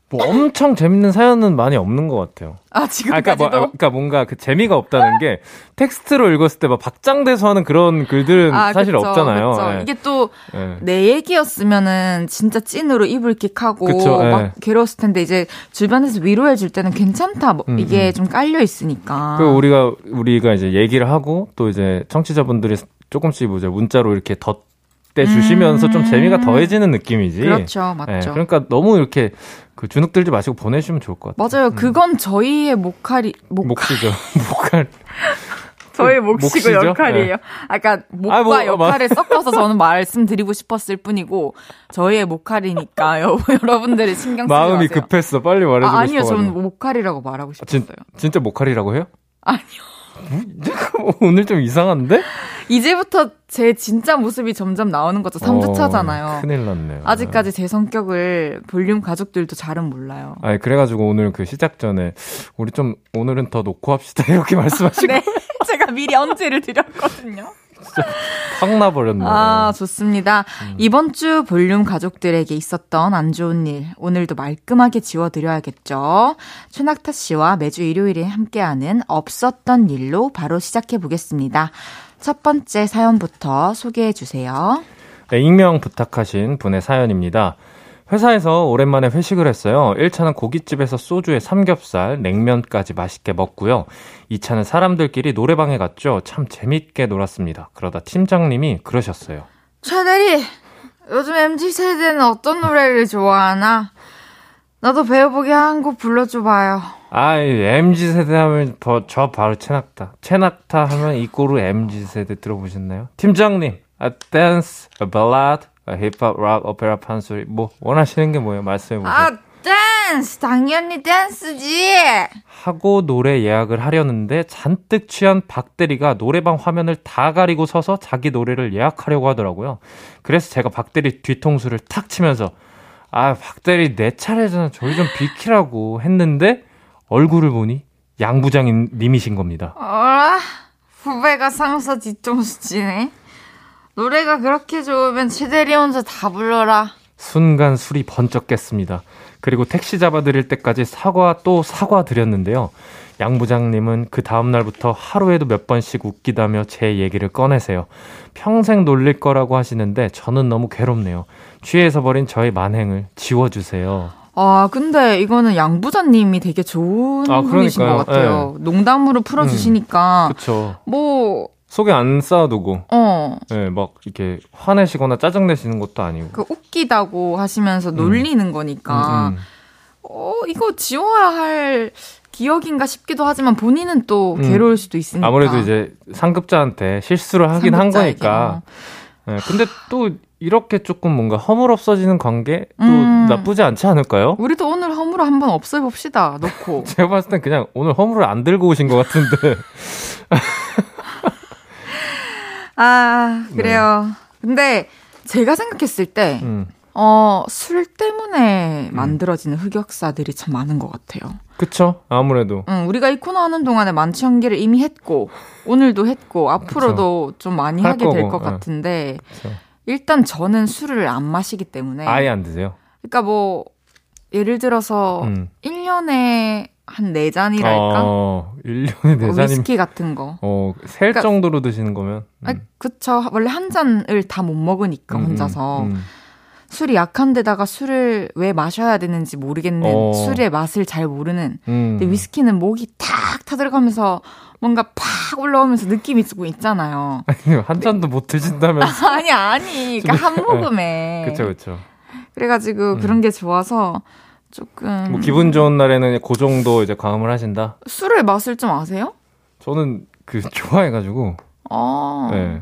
뭐 엄청 재밌는 사연은 많이 없는 것 같아요. 아 지금까지도? 아, 그러니까, 뭐, 그러니까, 뭔가 그 재미가 없다는 게 텍스트로 읽었을 때 막 박장대소 하는 그런 글들은 아, 사실 그쵸, 없잖아요. 그쵸. 네. 이게 또내 네. 얘기였으면은 진짜 찐으로 이불 킥하고 그쵸, 막 네. 괴로웠을 텐데 이제 주변에서 위로해 줄 때는 괜찮다. 뭐 음, 이게 음. 좀 깔려 있으니까. 그 우리가 우리가 이제 얘기를 하고 또 이제 청취자분들이 조금씩 뭐죠 문자로 이렇게 덧때 주시면서 음~ 좀 재미가 음. 더해지는 느낌이지. 그렇죠, 맞죠. 네, 그러니까 너무 이렇게 그 주눅 들지 마시고 보내주시면 좋을 것 같아요. 맞아요. 음. 그건 저희의 목할이 목... 몫이죠. (laughs) 목할. 저의 몫이고 몫이죠? 역할이에요. 네. 아까 목과 아, 뭐, 역할을 뭐. 섞어서 저는 (laughs) 말씀드리고 싶었을 뿐이고 저희의 목할이니까 (laughs) 여러분들이 신경 쓰지 마음이 마세요. 급했어. 빨리 말해주고 아, 아니요, 저는 목할이라고 말하고 싶었어요. 진, 진짜 목할이라고 해요? 아니요. 오늘 좀 이상한데? 이제부터 제 진짜 모습이 점점 나오는 거죠. 3주차잖아요. 어, 큰일 났네요. 아직까지 제 성격을 볼륨 가족들도 잘은 몰라요. 아 그래가지고 오늘 그 시작 전에 우리 좀 오늘은 더 놓고 합시다. (laughs) 이렇게 말씀하시고. 네. 제가 미리 언제를 드렸거든요. 확 나버렸네. 아, 좋습니다. 음. 이번 주 볼륨 가족들에게 있었던 안 좋은 일, 오늘도 말끔하게 지워드려야겠죠. 최낙타 씨와 매주 일요일에 함께하는 없었던 일로 바로 시작해 보겠습니다. 첫 번째 사연부터 소개해 주세요. 네, 익명 부탁하신 분의 사연입니다. 회사에서 오랜만에 회식을 했어요. 1차는 고깃집에서 소주에 삼겹살, 냉면까지 맛있게 먹고요. 2차는 사람들끼리 노래방에 갔죠. 참 재밌게 놀았습니다. 그러다 팀장님이 그러셨어요. 최대리, 요즘 MZ세대는 어떤 노래를 좋아하나? 나도 배워보게 한 곡 불러줘봐요. 아, MZ세대 하면 저 바로 최낙타. 최낙타 하면 이꼬르 MZ세대 들어보셨나요? 팀장님, a dance, a ballad, 힙합, 락, 오페라, 판소리 뭐 원하시는 게 뭐예요? 말씀해 보세요. 아, 댄스! 당연히 댄스지! 하고 노래 예약을 하려는데 잔뜩 취한 박 대리가 노래방 화면을 다 가리고 서서 자기 노래를 예약하려고 하더라고요. 그래서 제가 박 대리 뒤통수를 탁 치면서 아, 박대리 내 차례잖아. 저희 좀 비키라고 했는데 얼굴을 보니 양 부장님이신 겁니다. 아, 후배가 상사 뒤통수 치네. 노래가 그렇게 좋으면 최대리 혼자 다 불러라. 순간 술이 번쩍 깼습니다. 그리고 택시 잡아드릴 때까지 사과 또 사과 드렸는데요. 양 부장님은 그 다음날부터 하루에도 몇 번씩 웃기다며 제 얘기를 꺼내세요. 평생 놀릴 거라고 하시는데 저는 너무 괴롭네요. 취해서 버린 저의 만행을 지워주세요. 아, 근데 이거는 양 부장님이 되게 좋은 아, 분이신 것 같아요. 네. 농담으로 풀어주시니까. 음, 그쵸. 뭐, 속에 안 쌓아두고, 어, 네, 막 이렇게 화내시거나 짜증내시는 것도 아니고. 그 웃기다고 하시면서 음. 놀리는 음. 거니까, 음, 음. 어, 이거 지워야 할 기억인가 싶기도 하지만 본인은 또 음. 괴로울 수도 있으니까. 아무래도 이제 상급자한테 실수를 하긴 한 거니까. 네, 근데 또 이렇게 조금 뭔가 허물 없어지는 관계 또 음. 나쁘지 않지 않을까요? 우리도 오늘 허물을 한번 없애봅시다. 놓고. (laughs) 제가 봤을 땐 그냥 오늘 허물을 안 들고 오신 것 같은데. (laughs) 아, 네. 그래요. 근데 제가 생각했을 때, 음. 어, 술 때문에 만들어지는 흑역사들이 참 많은 것 같아요. 그쵸? 아무래도. 응, 우리가 이 코너 하는 동안에 만취 연기를 이미 했고, 오늘도 했고, 앞으로도 좀 많이 할 하게 될 거고, 것 예. 같은데, 그쵸. 일단 저는 술을 안 마시기 때문에. 아예 안 드세요? 그러니까 뭐, 예를 들어서, 음. 1년에 한 4잔이랄까? 어, 1년에 4잔이면, 위스키 같은 거. 어, 셀 그러니까- 정도로 드시는 거면. 음. 아, 그쵸. 원래 한 잔을 다 못 먹으니까, 음, 혼자서. 음, 음. 술이 약한 데다가 술을 왜 마셔야 되는지 모르겠는, 어. 술의 맛을 잘 모르는. 음. 근데 위스키는 목이 탁 타들어가면서 뭔가 팍 올라오면서 느낌이 조금 있잖아요. 아니, 한 잔도 못 드신다면서. (laughs) 아니, 아니. 그러니까 한 모금에. 그쵸, 그쵸. 그래가지고 음. 그런 게 좋아서 조금. 뭐, 기분 좋은 날에는 그 정도 이제 과음을 하신다? 술의 맛을 좀 아세요? 저는 그, (laughs) 좋아해가지고. 아. 네.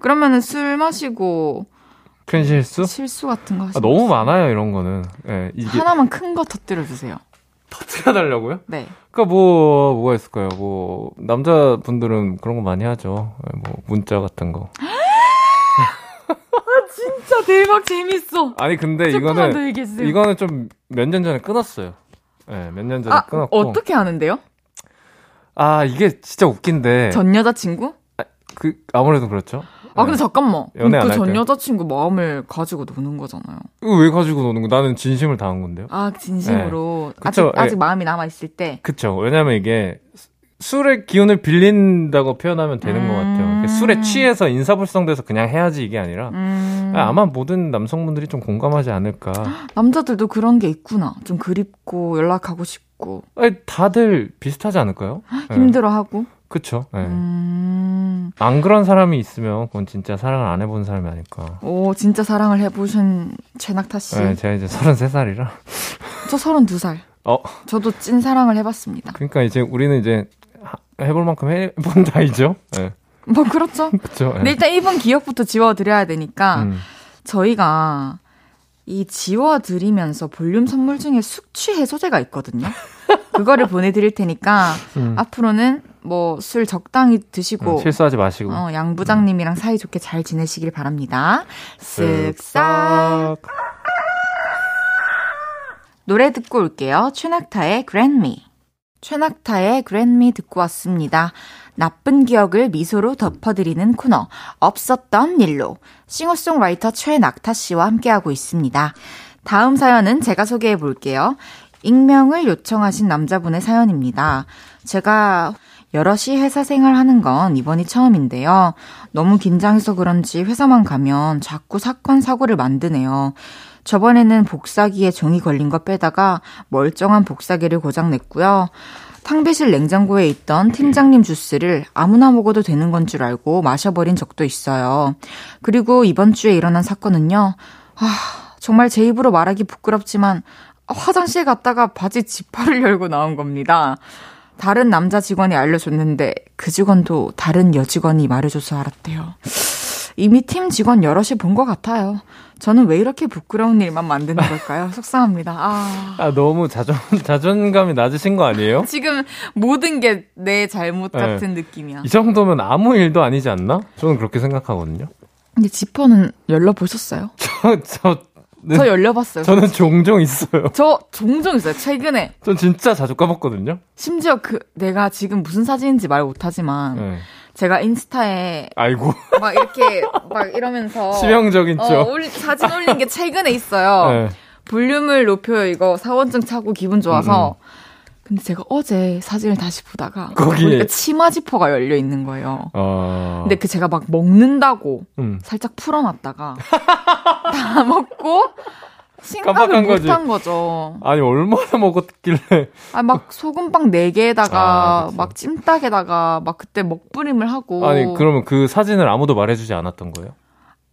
그러면은 술 마시고 큰 실수? 실수 같은 거 아, 너무 많아요, 이런 거는. 예, 이게. 하나만 큰 거 터뜨려 주세요. 터트려 달라고요? 네. 그니까 뭐, 뭐가 있을까요? 뭐, 남자분들은 그런 거 많이 하죠. 예, 뭐, 문자 같은 거. 진짜 대박 재밌어. 아니, 근데 이거는. 이거는 좀 몇 년 전에 끊었어요. 예, 몇년 전에 아, 끊었고. 어떻게 하는데요? 아, 이게 진짜 웃긴데. 전 여자친구? 그, 아무래도 그렇죠. 아 근데 잠깐만. 연애 안할 그전 때요? 여자친구 마음을 가지고 노는 거잖아요. 왜 가지고 노는 거? 나는 진심을 다한 건데요. 아 진심으로 네. 그쵸, 아직 아직 예. 마음이 남아 있을 때. 그쵸. 왜냐면 이게 수- 술의 기운을 빌린다고 표현하면 되는 것 같아요. 이렇게 음. 술에 취해서 인사불성돼서 그냥 해야지 이게 아니라 음, 아, 아마 모든 남성분들이 좀 공감하지 않을까. (gasps) 남자들도 그런 게 있구나. 좀 그립고 연락하고 싶고 다들 비슷하지 않을까요? 네. (gasps) 힘들어하고. 그쵸. 네. 음, 안 그런 사람이 있으면 그건 진짜 사랑을 안 해본 사람이 아닐까. 오 진짜 사랑을 해보신 최낙타 씨. 네, 제가 이제 33살이라. 저 32살. 어, 저도 찐 사랑을 해봤습니다. 그러니까 이제 우리는 이제 하- 해볼 만큼 해본 나이죠. 네. 뭐 그렇죠. 그쵸. 네. 일단 이번 기억부터 지워드려야 되니까 음. 저희가 이 지워드리면서 볼륨 선물 중에 숙취 해소제가 있거든요. 그거를 보내드릴 테니까 (laughs) 음. 앞으로는 뭐 술 적당히 드시고 음, 실수하지 마시고. 어, 양 부장님이랑 사이좋게 잘 지내시길 바랍니다. 쓱싹 노래 듣고 올게요. 최낙타의 Grant 최낙타의 Grant 듣고 왔습니다. 나쁜 기억을 미소로 덮어드리는 코너 없었던 일로 싱어송라이터 최낙타 씨와 함께하고 있습니다. 다음 사연은 제가 소개해 볼게요. 익명을 요청하신 남자분의 사연입니다. 제가 여럿이 회사 생활하는 건 이번이 처음인데요. 너무 긴장해서 그런지 회사만 가면 자꾸 사건 사고를 만드네요. 저번에는 복사기에 종이 걸린 거 빼다가 멀쩡한 복사기를 고장냈고요. 탕비실 냉장고에 있던 팀장님 주스를 아무나 먹어도 되는 건 줄 알고 마셔버린 적도 있어요. 그리고 이번 주에 일어난 사건은요. 아, 정말 제 입으로 말하기 부끄럽지만 화장실 갔다가 바지 지퍼를 (laughs) 열고 나온 겁니다. 다른 남자 직원이 알려줬는데 그 직원도 다른 여직원이 말해줘서 알았대요. 이미 팀 직원 여럿이 본 것 같아요. 저는 왜 이렇게 부끄러운 일만 만드는 (laughs) 걸까요? 속상합니다. 아. 아, 너무 자존, 자존감이 낮으신 거 아니에요? (laughs) 지금 모든 게 내 잘못 네. 같은 느낌이야. 이 정도면 아무 일도 아니지 않나? 저는 그렇게 생각하거든요. 근데 지퍼는 열려보셨어요? (laughs) 저, 저, 네, 저 열려봤어요. 저는 종종 있어요. 저 종종 있어요. 최근에. 전 진짜 자주 까먹거든요. 심지어 그, 내가 지금 무슨 사진인지 말 못하지만, 네. 제가 인스타에 아이고, (laughs) 막 이렇게 막 이러면서. 치명적인 어, 쪽. 올리- 사진 올린 게 최근에 있어요. (laughs) 네. 볼륨을 높여요. 이거 사원증 차고 기분 좋아서. 음, 근데 제가 어제 사진을 다시 보다가 거기에- 보니까 치마 지퍼가 열려 있는 거예요. 어. 근데 그 제가 막 먹는다고 음. 살짝 풀어놨다가 (laughs) 다 먹고 생각을. 못한 거죠. 아니, 얼마나 먹었길래. 아, 막 소금빵 4 개에다가 아, 그치. 막 찜닭에다가 막 그때 먹부림을 하고 아니, 그러면 그 사진을 아무도 말해주지 않았던 거예요?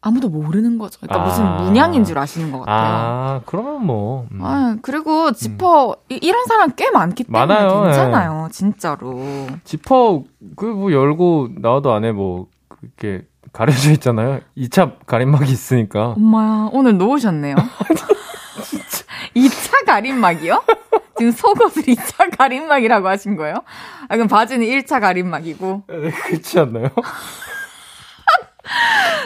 아무도 모르는 거죠. 그러니까 아. 무슨 문양인 줄 아시는 것 같아요. 아, 그러면 뭐. 음. 아, 그리고 지퍼 이- 이런 사람 꽤 많기 때문에 많아요, 예. 괜찮아요, 진짜로. 지퍼, 그 뭐 열고 나와도 안에 뭐, 그렇게 가려져 있잖아요. 2차 가림막이 있으니까. 엄마야, 오늘 놓으셨네요. (laughs) 2차 가림막이요? 지금 속옷을 2차 가림막이라고 하신 거예요? 아, 그럼 바지는 1차 가림막이고. 네, 그렇지 않나요? (laughs)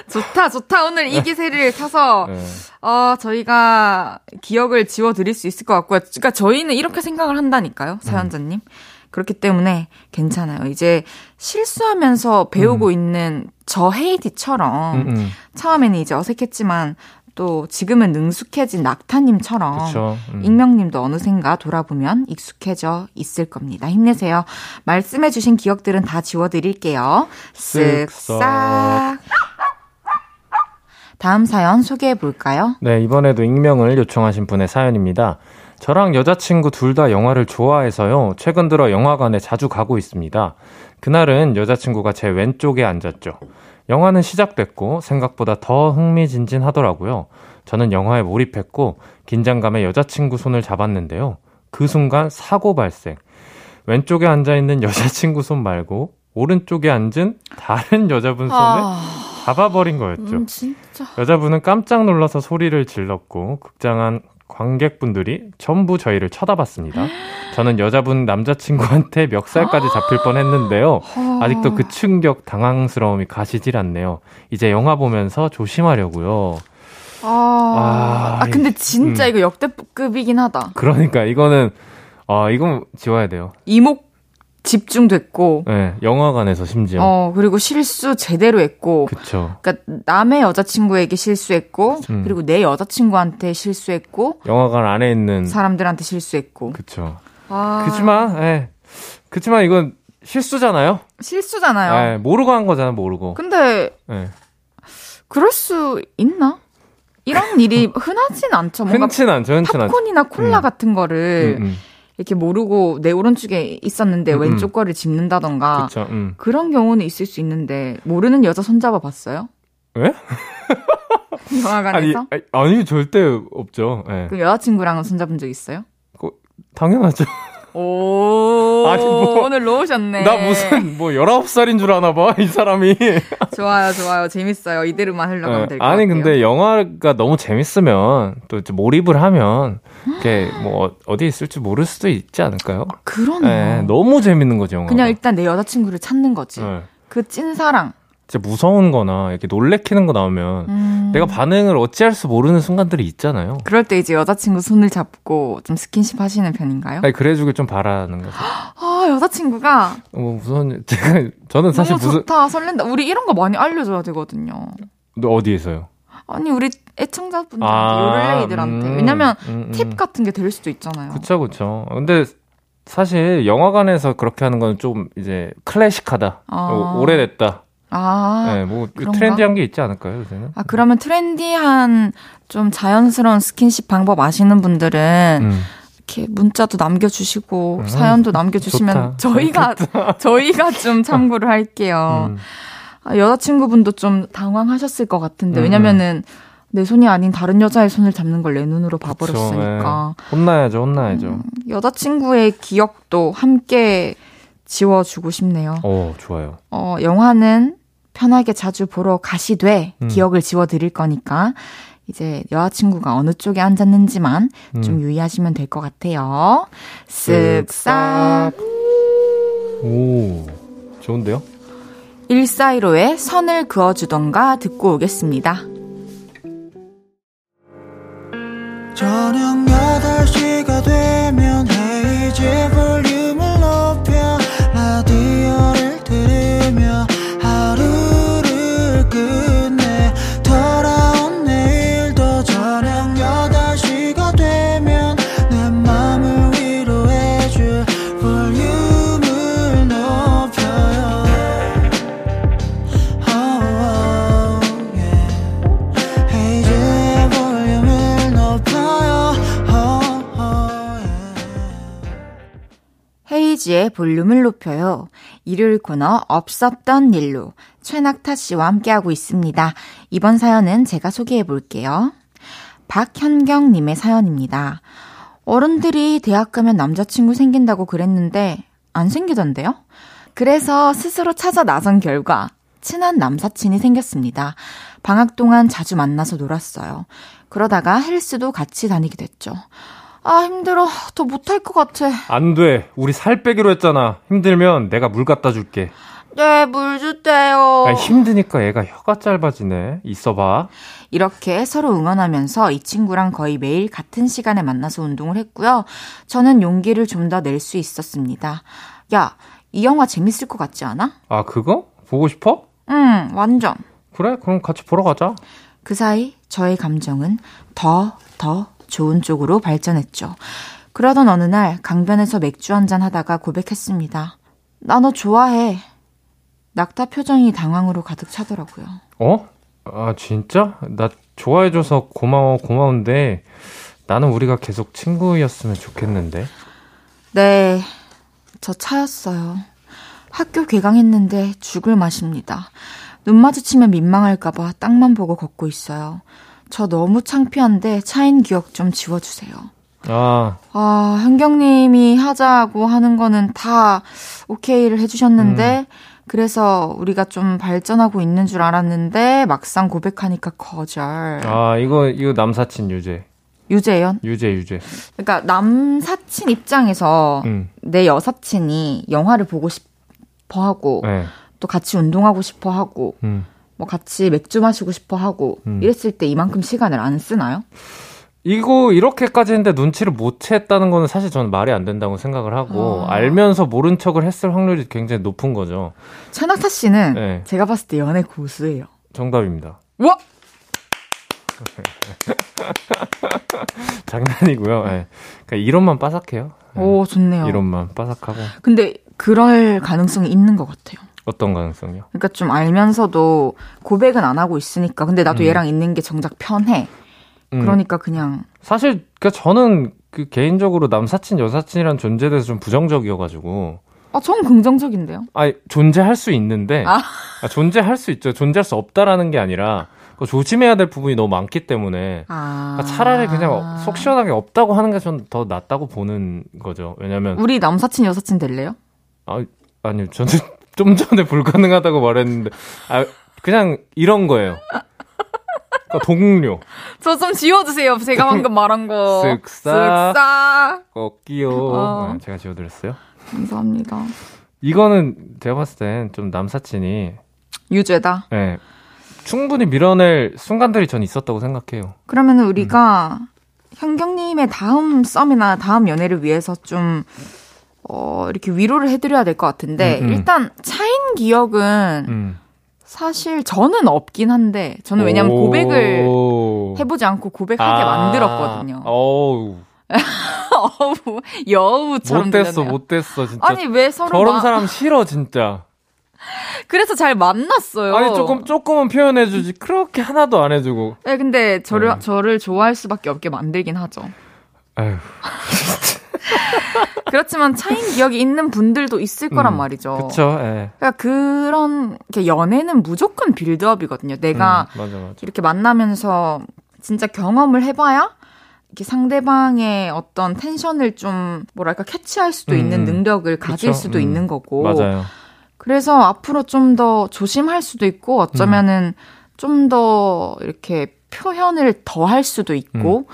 좋다, 좋다. 오늘 이 기세를 타서, 네. 어, 저희가 기억을 지워드릴 수 있을 것 같고요. 그러니까 저희는 이렇게 생각을 한다니까요, 사연자님. 음. 그렇기 때문에 괜찮아요. 이제 실수하면서 배우고 음. 있는 저 헤이디처럼 음, 음. 처음에는 이제 어색했지만 또 지금은 능숙해진 낙타님처럼 음. 익명님도 어느샌가 돌아보면 익숙해져 있을 겁니다. 힘내세요. 말씀해주신 기억들은 다 지워드릴게요. 쓱싹. 다음 사연 소개해 볼까요? 네, 이번에도 익명을 요청하신 분의 사연입니다. 저랑 여자친구 둘 다 영화를 좋아해서요. 최근 들어 영화관에 자주 가고 있습니다. 그날은 여자친구가 제 왼쪽에 앉았죠. 영화는 시작됐고 생각보다 더 흥미진진하더라고요. 저는 영화에 몰입했고 긴장감에 여자친구 손을 잡았는데요. 그 순간 사고 발생. 왼쪽에 앉아 있는 (laughs) 여자친구 손 말고 오른쪽에 앉은 다른 여자분 손을 아... 잡아버린 거였죠. 음, 여자분은 깜짝 놀라서 소리를 질렀고 극장한 관객분들이 전부 저희를 쳐다봤습니다. 저는 여자분 남자친구한테 멱살까지 잡힐 뻔 했는데요. 아직도 그 충격, 당황스러움이 가시질 않네요. 이제 영화 보면서 조심하려고요. 아, 아, 아 근데 진짜 음. 이거 역대급이긴 하다. 그러니까 이거는 아 이건 지워야 돼요. 이목 집중됐고. 네, 영화관에서 심지어. 어, 그리고 실수 제대로 했고. 그쵸. 그니까 남의 여자친구에게 실수했고, 음. 그리고 내 여자친구한테 실수했고. 영화관 안에 있는. 사람들한테 실수했고. 그쵸. 아. 그치만, 예. 그치만 이건 실수잖아요? 실수잖아요. 예, 모르고 한 거잖아, 모르고. 근데. 예. 그럴 수 있나? 이런 일이 (laughs) 흔하진 않죠. 뭔가 흔치 않죠, 흔치 않죠. 팝콘이나 콜라 음. 같은 거를. 음, 음. 이렇게 모르고 내 오른쪽에 있었는데 음, 음. 왼쪽 거를 짚는다던가 그쵸, 음. 그런 경우는 있을 수 있는데 모르는 여자 손잡아 봤어요? 왜? (laughs) 영화관에서? 아니, 아니 절대 없죠. 네. 그 여자친구랑은 손잡은 적 있어요? 그, 당연하죠. 오, (laughs) 아니, 뭐, 오늘 놓으셨네. 나 무슨, 뭐, 19살인 줄 아나 봐, 이 사람이. (laughs) 좋아요, 좋아요. 재밌어요. 이대로만 흘러가면 네. 될것 같아요. 아니, 근데 영화가 너무 재밌으면, 또 몰입을 하면, 이게 뭐, 어, 어디 있을지 모를 수도 있지 않을까요? 아, 그러네요. 네, 너무 재밌는 거죠, 영화. 그냥 일단 내 여자친구를 찾는 거지. 네. 그 찐사랑. 진짜 무서운 거나 이렇게 놀래키는 거 나오면 음. 내가 반응을 어찌할 수 모르는 순간들이 있잖아요. 그럴 때 이제 여자친구 손을 잡고 좀 스킨십 하시는 편인가요? 아니, 그래주길 좀 바라는 거죠. (gasps) 아, 여자친구가? 뭐, 무슨, (laughs) 제가, 저는 사실 너무 무슨. 좋다, 설렌다. 우리 이런 거 많이 알려줘야 되거든요. 너 어디에서요? 아니, 우리 애청자분들한테, 아, 요를레이들한테. 음, 왜냐면, 음, 음. 팁 같은 게 될 수도 있잖아요. 그쵸, 그쵸. 근데, 사실 영화관에서 그렇게 하는 건 좀 이제 클래식하다. 아. 오래됐다. 아. 네, 뭐 그런가? trendy한 게 있지 않을까요, 요새는? 아, 그러면 trendy한 좀 자연스러운 스킨십 방법 아시는 분들은 음. 이렇게 문자도 남겨주시고 음, 사연도 남겨주시면 좋다. 저희가 저희가 좀 (laughs) 참고를 할게요. 음. 아, 여자친구분도 좀 당황하셨을 것 같은데 음, 왜냐면은 내 손이 아닌 다른 여자의 손을 잡는 걸 내 눈으로 봐버렸으니까 그쵸, 네. 혼나야죠, 혼나야죠. 음, 여자친구의 기억도 함께 지워주고 싶네요. 어, 좋아요. 어, 영화는 편하게 자주 보러 가시되 음. 기억을 지워드릴 거니까 이제 여자친구가 어느 쪽에 앉았는지만 음. 좀 유의하시면 될 것 같아요. 쓱싹. 오, 좋은데요? 1415의 선을 그어주던가 듣고 오겠습니다. 저녁 8시가 되면 헤이즈 볼 홈이지의 볼륨을 높여요. 일요일 코너 없었던 일로 최낙타 씨와 함께하고 있습니다. 이번 사연은 제가 소개해 볼게요. 박현경님의 사연입니다. 어른들이 대학 가면 남자친구 생긴다고 그랬는데 안 생기던데요? 그래서 스스로 찾아 나선 결과 친한 남사친이 생겼습니다. 방학 동안 자주 만나서 놀았어요. 그러다가 헬스도 같이 다니게 됐죠. 아, 힘들어. 더 못할 것 같아. 안 돼. 우리 살 빼기로 했잖아. 힘들면 내가 물 갖다 줄게. 네, 물 주세요. 아, 힘드니까 얘가 혀가 짧아지네. 있어봐. 이렇게 서로 응원하면서 이 친구랑 거의 매일 같은 시간에 만나서 운동을 했고요. 저는 용기를 좀 더 낼 수 있었습니다. 야, 이 영화 재밌을 것 같지 않아? 아, 그거? 보고 싶어? 응, 완전. 그래, 그럼 같이 보러 가자. 그 사이 저의 감정은 더, 더 좋은 쪽으로 발전했죠. 그러던 어느 날 강변에서 맥주 한잔 하다가 고백했습니다. 나 너 좋아해. 낙타 표정이 당황으로 가득 차더라고요. 어? 아, 진짜? 나 좋아해줘서 고마워, 고마운데, 나는 우리가 계속 친구였으면 좋겠는데. 네, 저 차였어요. 학교 개강했는데 죽을 맛입니다. 눈 마주치면 민망할까봐 땅만 보고 걷고 있어요. 저 너무 창피한데 차인 기억 좀 지워주세요. 아, 아, 현경님이 하자고 하는 거는 다 오케이를 해주셨는데, 음. 그래서 우리가 좀 발전하고 있는 줄 알았는데, 막상 고백하니까 거절. 아, 이거, 이거 남사친 유죄. 유재현? 유죄, 유죄. 그러니까 남사친 입장에서 음, 내 여사친이 영화를 보고 싶어 하고, 네. 또 같이 운동하고 싶어 하고, 음. 뭐 같이 맥주 마시고 싶어 하고, 음. 이랬을 때 이만큼 시간을 안 쓰나요? 이거 이렇게까지 했는데 눈치를 못 챘다는 거는 사실 저는 말이 안 된다고 생각을 하고, 아. 알면서 모른 척을 했을 확률이 굉장히 높은 거죠. 최낙타 씨는 네. 제가 봤을 때 연애 고수예요. 정답입니다. 와! (laughs) 장난이고요. 예. 그러니까 이론만 빠삭해요. 예. 오, 좋네요. 이론만 빠삭하고. 근데 그럴 가능성이 있는 것 같아요. 어떤 가능성이요? 그러니까 좀 알면서도 고백은 안 하고 있으니까 근데 나도 음. 얘랑 있는 게 정작 편해. 음, 그러니까 그냥 사실 그 저는 그 개인적으로 남사친 여사친이란 존재에 대해서 좀 부정적이어가지고 아, 전 긍정적인데요. 아 존재할 수 있는데 아. 아, 존재할 수 있죠. 존재할 수 없다라는 게 아니라 조심해야 될 부분이 너무 많기 때문에 아. 아, 차라리 그냥 속 시원하게 없다고 하는 게 전 더 낫다고 보는 거죠. 왜냐면 우리 남사친 여사친 될래요? 아 아니요 저는 좀 전에 불가능하다고 말했는데 아 그냥 이런 거예요. 그러니까 동료 저 좀 지워주세요. 제가 방금 말한 거. 쓱싹. 쓱싹. 꺾기요. 어. 네, 제가 지어드렸어요. 감사합니다. 이거는 제가 봤을 땐 좀 남사친이 유죄다. 예, 충분히 밀어낼 순간들이 전 있었다고 생각해요. 그러면 우리가 현경님의 다음 썸이나 다음 연애를 위해서 좀, 어, 이렇게 위로를 해드려야 될 것 같은데, 음, 음. 일단 차인 기억은 음. 사실 저는 없긴 한데, 저는 왜냐면 고백을 오. 해보지 않고 고백하게 아, 만들었거든요. 어우, (laughs) 어우, 여우처럼 못됐어. 못됐어, 진짜. 아니 왜 서로 저런 마- 사람 싫어, 진짜. (laughs) 그래서 잘 만났어요. 아니, 조금, 조금은 표현해주지. 그렇게 하나도 안 해주고. 네, 근데 저를 네. 저를 좋아할 수밖에 없게 만들긴 하죠. 아휴. (laughs) (laughs) 그렇지만 차인 기억이 있는 분들도 있을 거란 음, 말이죠. 그쵸, 예. 그러니까 그런 연애는 무조건 빌드업이거든요. 내가 음, 맞아, 맞아. 이렇게 만나면서 진짜 경험을 해봐야 이렇게 상대방의 어떤 텐션을 좀 뭐랄까 캐치할 수도 음, 있는 음. 능력을 가질 그쵸, 수도 음, 있는 거고. 맞아요. 그래서 앞으로 좀 더 조심할 수도 있고 어쩌면은 좀 더 이렇게 표현을 더 할 수도 있고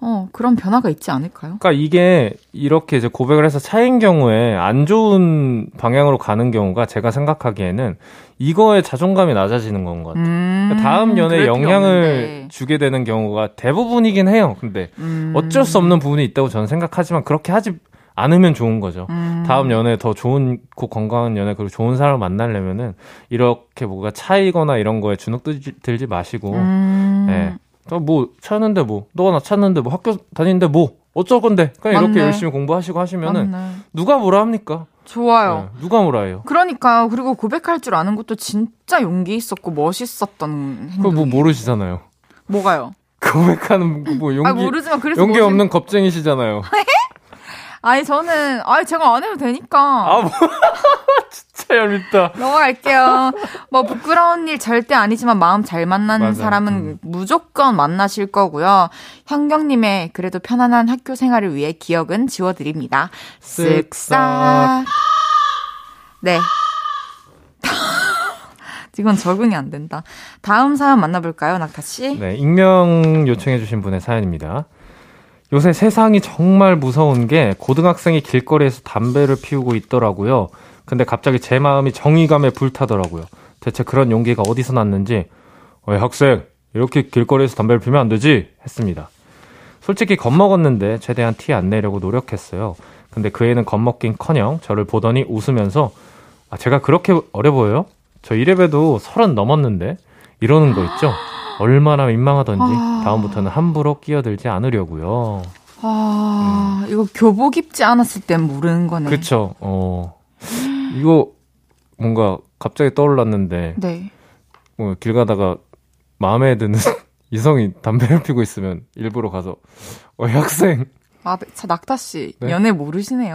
어 그런 변화가 있지 않을까요? 그러니까 이게 이렇게 이제 고백을 해서 차인 경우에 안 좋은 방향으로 가는 경우가 제가 생각하기에는 이거에 자존감이 낮아지는 건 것 같아요. 음, 그러니까 다음 연애에 영향을 없는데. 주게 되는 경우가 대부분이긴 해요. 근데 음, 어쩔 수 없는 부분이 있다고 저는 생각하지만 그렇게 하지 않으면 좋은 거죠. 음, 다음 연애에 더 좋은, 고 건강한 연애, 그리고 좋은 사람을 만나려면은 이렇게 뭐가 차이거나 이런 거에 주눅 들지, 들지 마시고, 음, 예. 저 뭐, 찾는데 뭐, 너가 나 찾는데 뭐, 학교 다니는데 뭐, 어쩔 건데. 그냥 이렇게 맞네. 열심히 공부하시고 하시면은 맞네. 누가 뭐라 합니까? 좋아요. 예, 누가 뭐라 해요? 그러니까 그리고 고백할 줄 아는 것도 진짜 용기 있었고 멋있었던 그거 행동이. 뭐 모르시잖아요. 뭐가요? (laughs) 고백하는 뭐 용기, 아 모르지만 그래서 용기 멋있- 없는 겁쟁이시잖아요. (laughs) 아니 저는 아니 제가 안 해도 되니까 아, 뭐. (laughs) 진짜 얄밉다. 넘어갈게요. 뭐 부끄러운 일 절대 아니지만 마음 잘 만나는 맞아요. 사람은 음. 무조건 만나실 거고요. 현경님의 그래도 편안한 학교 생활을 위해 기억은 지워드립니다. 쓱싹. 네. (laughs) 이건 적응이 안 된다. 다음 사연 만나볼까요, 낙타 씨? 네, 익명 요청해주신 분의 사연입니다. 요새 세상이 정말 무서운 게 고등학생이 길거리에서 담배를 피우고 있더라고요. 근데 갑자기 제 마음이 정의감에 불타더라고요. 대체 그런 용기가 어디서 났는지, 어이 학생, 이렇게 길거리에서 담배를 피우면 안 되지? 했습니다. 솔직히 겁먹었는데 최대한 티 안 내려고 노력했어요. 근데 그 애는 겁먹긴 커녕 저를 보더니 웃으면서 아, 제가 그렇게 어려 보여요? 저 이래봬도 서른 넘었는데? 이러는 거 있죠? 얼마나 민망하던지 아. 다음부터는 함부로 끼어들지 않으려고요. 아, 이거 교복 입지 않았을 땐 모르는 거네. 그쵸. 어. 이거 뭔가 갑자기 떠올랐는데 네. 뭐길 가다가 마음에 드는 (laughs) 이성이 담배를 피고 있으면 일부러 가서 어 학생 아, 자, 낙타 씨, 네? 연애 모르시네요.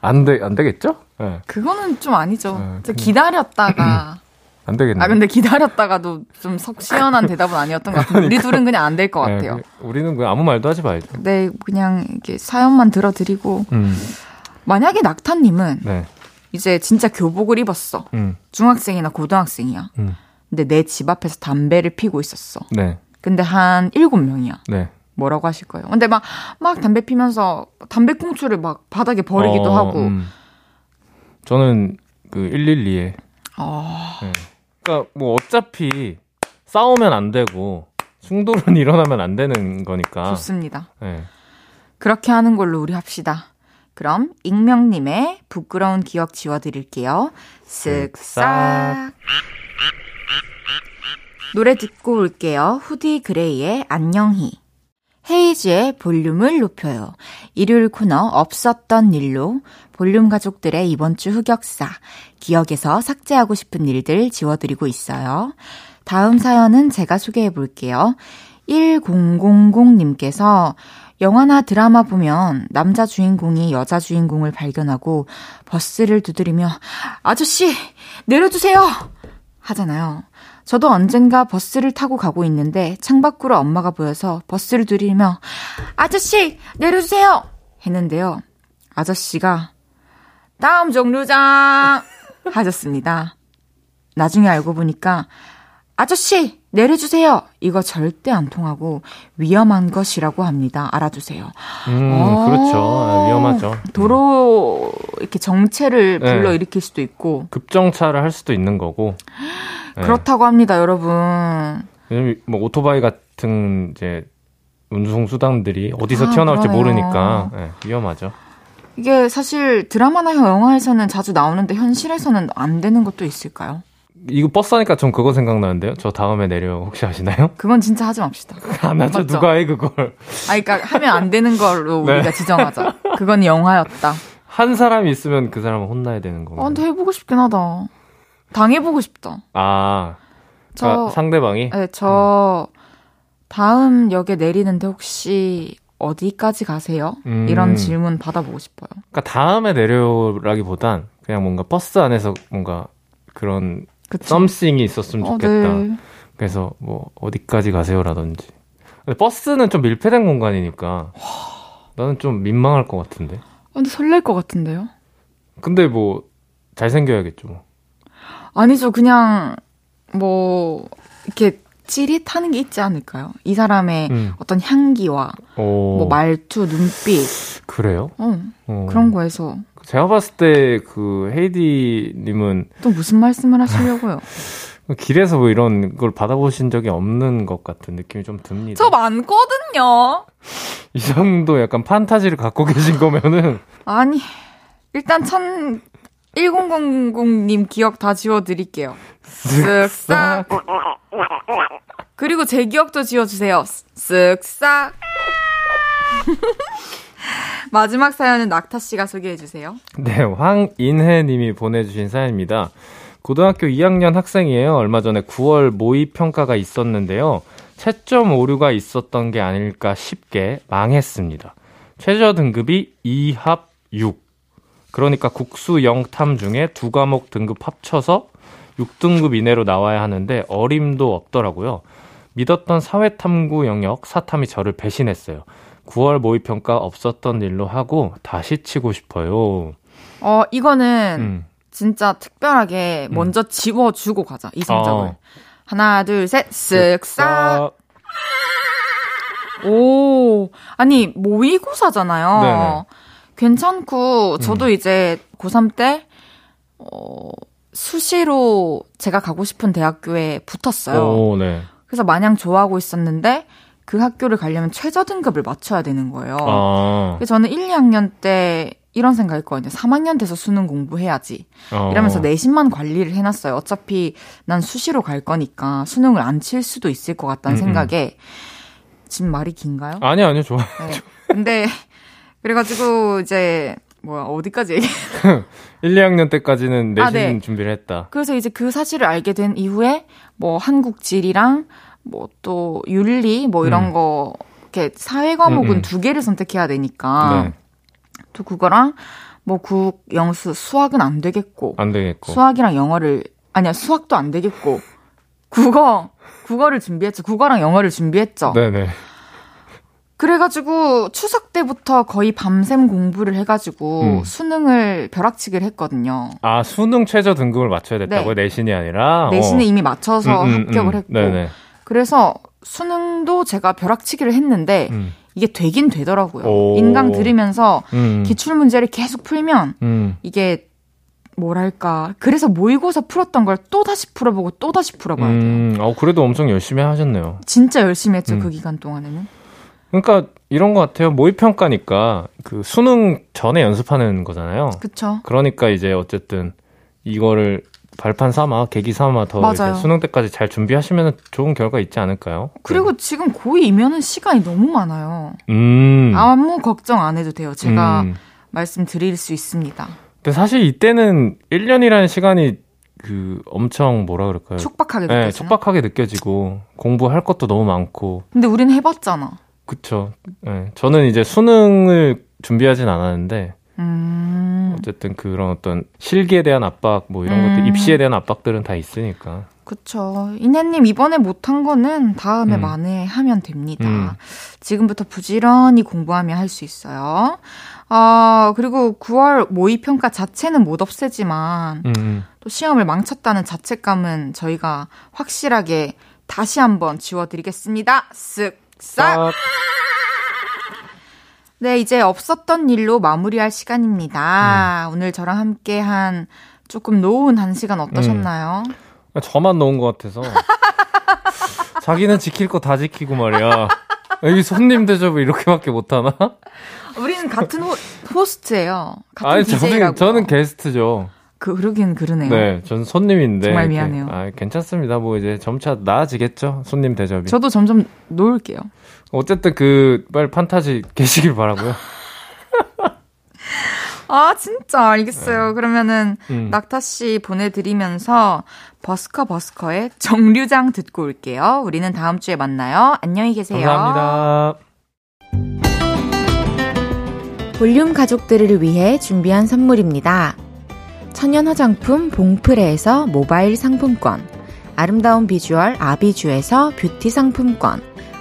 안 돼, 안 되겠죠? 예. 네. 그거는 좀 아니죠. 네, 기다렸다가. (clears throat) 안 되겠네. 아, 근데 기다렸다가도 좀속 시원한 대답은 아니었던 것 같아요. 우리 둘은 그냥 안 될것 네, 같아요. 그- 우리는 그냥 아무 말도 하지 말죠. 네, 그냥 이렇게 사연만 들어드리고. 음. 만약에 낙타님은 네. 이제 진짜 교복을 입었어. 음. 중학생이나 고등학생이야. 음. 근데 내 집 앞에서 담배를 피고 있었어. 네. 근데 한 일곱 명이야. 네. 뭐라고 하실 거예요? 근데 막, 막 담배 피면서 담배꽁초를 막 바닥에 버리기도 어, 하고. 음. 저는 그 112에. 아, 네. 그러니까 뭐 어차피 싸우면 안 되고 충돌은 (laughs) 일어나면 안 되는 거니까. 좋습니다. 네. 그렇게 하는 걸로 우리 합시다. 그럼 익명님의 부끄러운 기억 지워드릴게요. 쓱싹. 노래 듣고 올게요. 후디 그레이의 안녕히. 헤이즈의 볼륨을 높여요. 일요일 코너 없었던 일로 볼륨 가족들의 이번 주 흑역사, 기억에서 삭제하고 싶은 일들 지워드리고 있어요. 다음 사연은 제가 소개해 볼게요. 1000님께서 영화나 드라마 보면 남자 주인공이 여자 주인공을 발견하고 버스를 두드리며 아저씨 내려주세요 하잖아요. 저도 언젠가 버스를 타고 가고 있는데 창밖으로 엄마가 보여서 버스를 두드리며 아저씨 내려주세요 했는데요. 아저씨가 다음 정류장 하셨습니다. 나중에 알고 보니까 아저씨 내려주세요. 이거 절대 안 통하고 위험한 것이라고 합니다. 알아두세요. 음, 어. 그렇죠. 아, 위험하죠. 도로 이렇게 정체를 네. 불러 일으킬 수도 있고 급정차를 할 수도 있는 거고. 네. (gasps) 그렇다고 합니다, 여러분. 뭐 오토바이 같은 이제 운송 수단들이 어디서 아, 튀어나올지 그러네요. 모르니까 네, 위험하죠. 이게 사실 드라마나 영화에서는 자주 나오는데 현실에서는 안 되는 것도 있을까요? 이거 버스 하니까 전 그거 생각나는데요. 저 다음에 내려 혹시 아시나요? (laughs) 그건 진짜 하지 맙시다. 안 하죠. 맞죠? 누가 해 그걸. 아, 그러니까 하면 안 되는 걸로 (laughs) 네. 우리가 지정하자. 그건 영화였다. 한 사람이 있으면 그 사람은 혼나야 되는 아, 건가요? 근데 해보고 싶긴 하다. 당해보고 싶다. 아, 저, 그러니까 상대방이 네, 저 다음 역에 내리는데 혹시 어디까지 가세요? 음. 이런 질문 받아보고 싶어요. 그러니까 다음에 내려라기보단 그냥 뭔가 버스 안에서 뭔가 그런 썸씽이 있었으면 어, 좋겠다. 네. 그래서 뭐 어디까지 가세요라든지. 근데 버스는 좀 밀폐된 공간이니까 나는 좀 민망할 것 같은데. 아, 근데 설렐 것 같은데요? 근데 뭐 잘생겨야겠죠. 뭐. 아니죠. 그냥 뭐 이렇게 찌릿하는 게 있지 않을까요? 이 사람의 음. 어떤 향기와 어, 뭐 말투, 눈빛, 그래요? 어, 어. 그런 거에서 제가 봤을 때 그 헤이디님은 또 무슨 말씀을 하시려고요? (laughs) 길에서 뭐 이런 걸 받아보신 적이 없는 것 같은 느낌이 좀 듭니다. 저 많거든요. (laughs) 이 정도 약간 판타지를 갖고 계신 거면은 (laughs) 아니 일단 천 1000님 기억 다 지워드릴게요. 쓱싹. 그리고 제 기억도 지워주세요. 쓱싹. 마지막 사연은 낙타 씨가 소개해 주세요. 네, 황인혜 님이 보내주신 사연입니다. 고등학교 2학년 학생이에요. 얼마 전에 9월 모의 평가가 있었는데요. 채점 오류가 있었던 게 아닐까 싶게 망했습니다. 최저 등급이 2합 6. 그러니까 국수 영탐 중에 두 과목 등급 합쳐서 6등급 이내로 나와야 하는데 어림도 없더라고요. 믿었던 사회탐구 영역 사탐이 저를 배신했어요. 9월 모의평가 없었던 일로 하고 다시 치고 싶어요. 어, 이거는 음. 진짜 특별하게 음. 먼저 지워주고 가자, 이 성적을. 어. 하나, 둘, 셋, 쓱, 싹. 오, 아니, 모의고사잖아요. 네네. 괜찮고, 저도 음. 이제 고3 때, 어, 수시로 제가 가고 싶은 대학교에 붙었어요. 오, 네. 그래서 마냥 좋아하고 있었는데, 그 학교를 가려면 최저 등급을 맞춰야 되는 거예요. 아. 그래서 저는 1, 2학년 때 이런 생각했거든요. 3학년 돼서 수능 공부해야지. 어. 이러면서 내신만 관리를 해놨어요. 어차피 난 수시로 갈 거니까 수능을 안 칠 수도 있을 것 같다는 음, 음. 생각에 지금 말이 긴가요? 아니, 아니요, 좋아. 네. (laughs) 근데 그래가지고 이제 뭐야 어디까지 얘기? 1, 2학년 때까지는 내신 아, 네. 준비를 했다. 그래서 이제 그 사실을 알게 된 이후에 뭐 한국지리랑 뭐 또 윤리 뭐 이런 음. 거 이렇게 사회 과목은 음, 음. 두 개를 선택해야 되니까 네. 또 그거랑 뭐 국, 영수, 수학은 안 되겠고 안 되겠고. 수학이랑 영어를 아니야 수학도 안 되겠고 국어 국어를 준비했죠. 국어랑 영어를 준비했죠. 네네. 그래가지고 추석 때부터 거의 밤샘 공부를 해가지고 음. 수능을 벼락치기를 했거든요. 아, 수능 최저 등급을 맞춰야 됐다고요? 내신이 아니라? 내신에 어. 이미 맞춰서 음, 음, 합격을 음. 했고 네네. 그래서 수능도 제가 벼락치기를 했는데 음. 이게 되긴 되더라고요. 오. 인강 들으면서 음. 기출 문제를 계속 풀면 음. 이게 뭐랄까 그래서 모의고사 풀었던 걸 또 다시 풀어보고 또 다시 풀어봐야 돼요. 음, 어, 그래도 엄청 열심히 하셨네요. 진짜 열심히 했죠 음. 그 기간 동안에는. 그러니까 이런 것 같아요. 모의평가니까 그 수능 전에 연습하는 거잖아요. 그쵸? 그러니까 이제 어쨌든 이거를 발판 삼아, 계기 삼아 더 수능 때까지 잘 준비하시면 좋은 결과 있지 않을까요? 그리고 지금 고2이면은 시간이 너무 많아요. 음. 아무 걱정 안 해도 돼요. 제가 음. 말씀드릴 수 있습니다. 근데 사실 이때는 1년이라는 시간이 그 엄청 뭐라 그럴까요? 촉박하게 네, 느껴지나? 촉박하게 느껴지고 공부할 것도 너무 많고 근데 우린 해봤잖아. 그쵸. 네, 저는 이제 수능을 준비하진 않았는데 음, 어쨌든 그런 어떤 실기에 대한 압박 뭐 이런 음. 것들 입시에 대한 압박들은 다 있으니까 그쵸. 이내님 이번에 못한 거는 다음에 음. 만회 하면 됩니다. 음. 지금부터 부지런히 공부하면 할수 있어요. 아, 그리고 9월 모의평가 자체는 못 없애지만 음, 음. 또 시험을 망쳤다는 자책감은 저희가 확실하게 다시 한번 지워드리겠습니다. 쓱, 싹! 싹. 네, 이제 없었던 일로 마무리할 시간입니다. 음. 오늘 저랑 함께 한 조금 노운 한 시간 어떠셨나요? 저만 넣은 것 같아서 (laughs) 자기는 지킬 거 다 지키고 말이야. 여기 손님 대접을 이렇게밖에 못하나? 우리는 같은 호, 호스트예요. 같은 아니 DJ라고. 저는 저는 게스트죠. 그, 그러긴 그러네요. 네, 전 손님인데. 정말 이렇게. 미안해요. 아, 괜찮습니다. 뭐 이제 점차 나아지겠죠. 손님 대접이. 저도 점점 놓을게요. 어쨌든 그 빨리 판타지 (laughs) 계시길 바라고요. 아, 진짜 알겠어요. 그러면은 음. 낙타 씨 보내드리면서 버스커 버스커의 정류장 듣고 올게요. 우리는 다음 주에 만나요. 안녕히 계세요. 감사합니다. 볼륨 가족들을 위해 준비한 선물입니다. 천연 화장품 봉프레에서 모바일 상품권, 아름다운 비주얼 아비주에서 뷰티 상품권,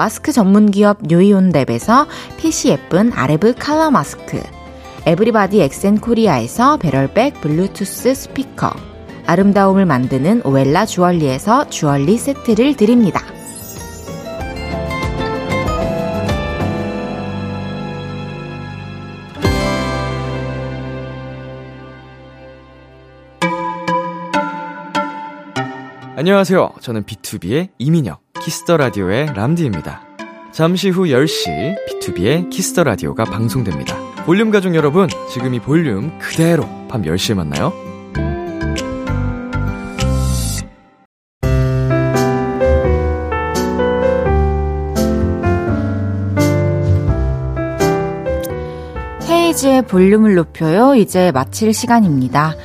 마스크 전문 기업 뉴이온랩에서 핏이 예쁜 아레브 칼라 마스크, 에브리바디 엑센 코리아에서 배럴백 블루투스 스피커, 아름다움을 만드는 오엘라 주얼리에서 주얼리 세트를 드립니다. 안녕하세요. 저는 B2B의 이민혁, 키스터 라디오의 람디입니다. 잠시 후 10시 B2B의 키스터 라디오가 방송됩니다. 볼륨 가족 여러분, 지금 이 볼륨 그대로 밤 10시에 만나요. 헤이즈의 볼륨을 높여요. 이제 마칠 시간입니다.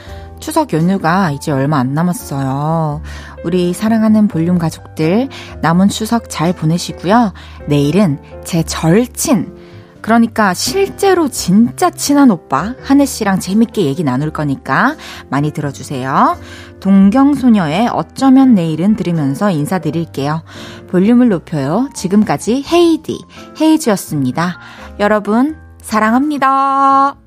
추석 연휴가 이제 얼마 안 남았어요. 우리 사랑하는 볼륨 가족들, 남은 추석 잘 보내시고요. 내일은 제 절친, 그러니까 실제로 진짜 친한 오빠 한혜 씨랑 재밌게 얘기 나눌 거니까 많이 들어주세요. 동경소녀의 어쩌면 내일은 들으면서 인사드릴게요. 볼륨을 높여요. 지금까지 헤이디, 헤이즈였습니다. 여러분, 사랑합니다.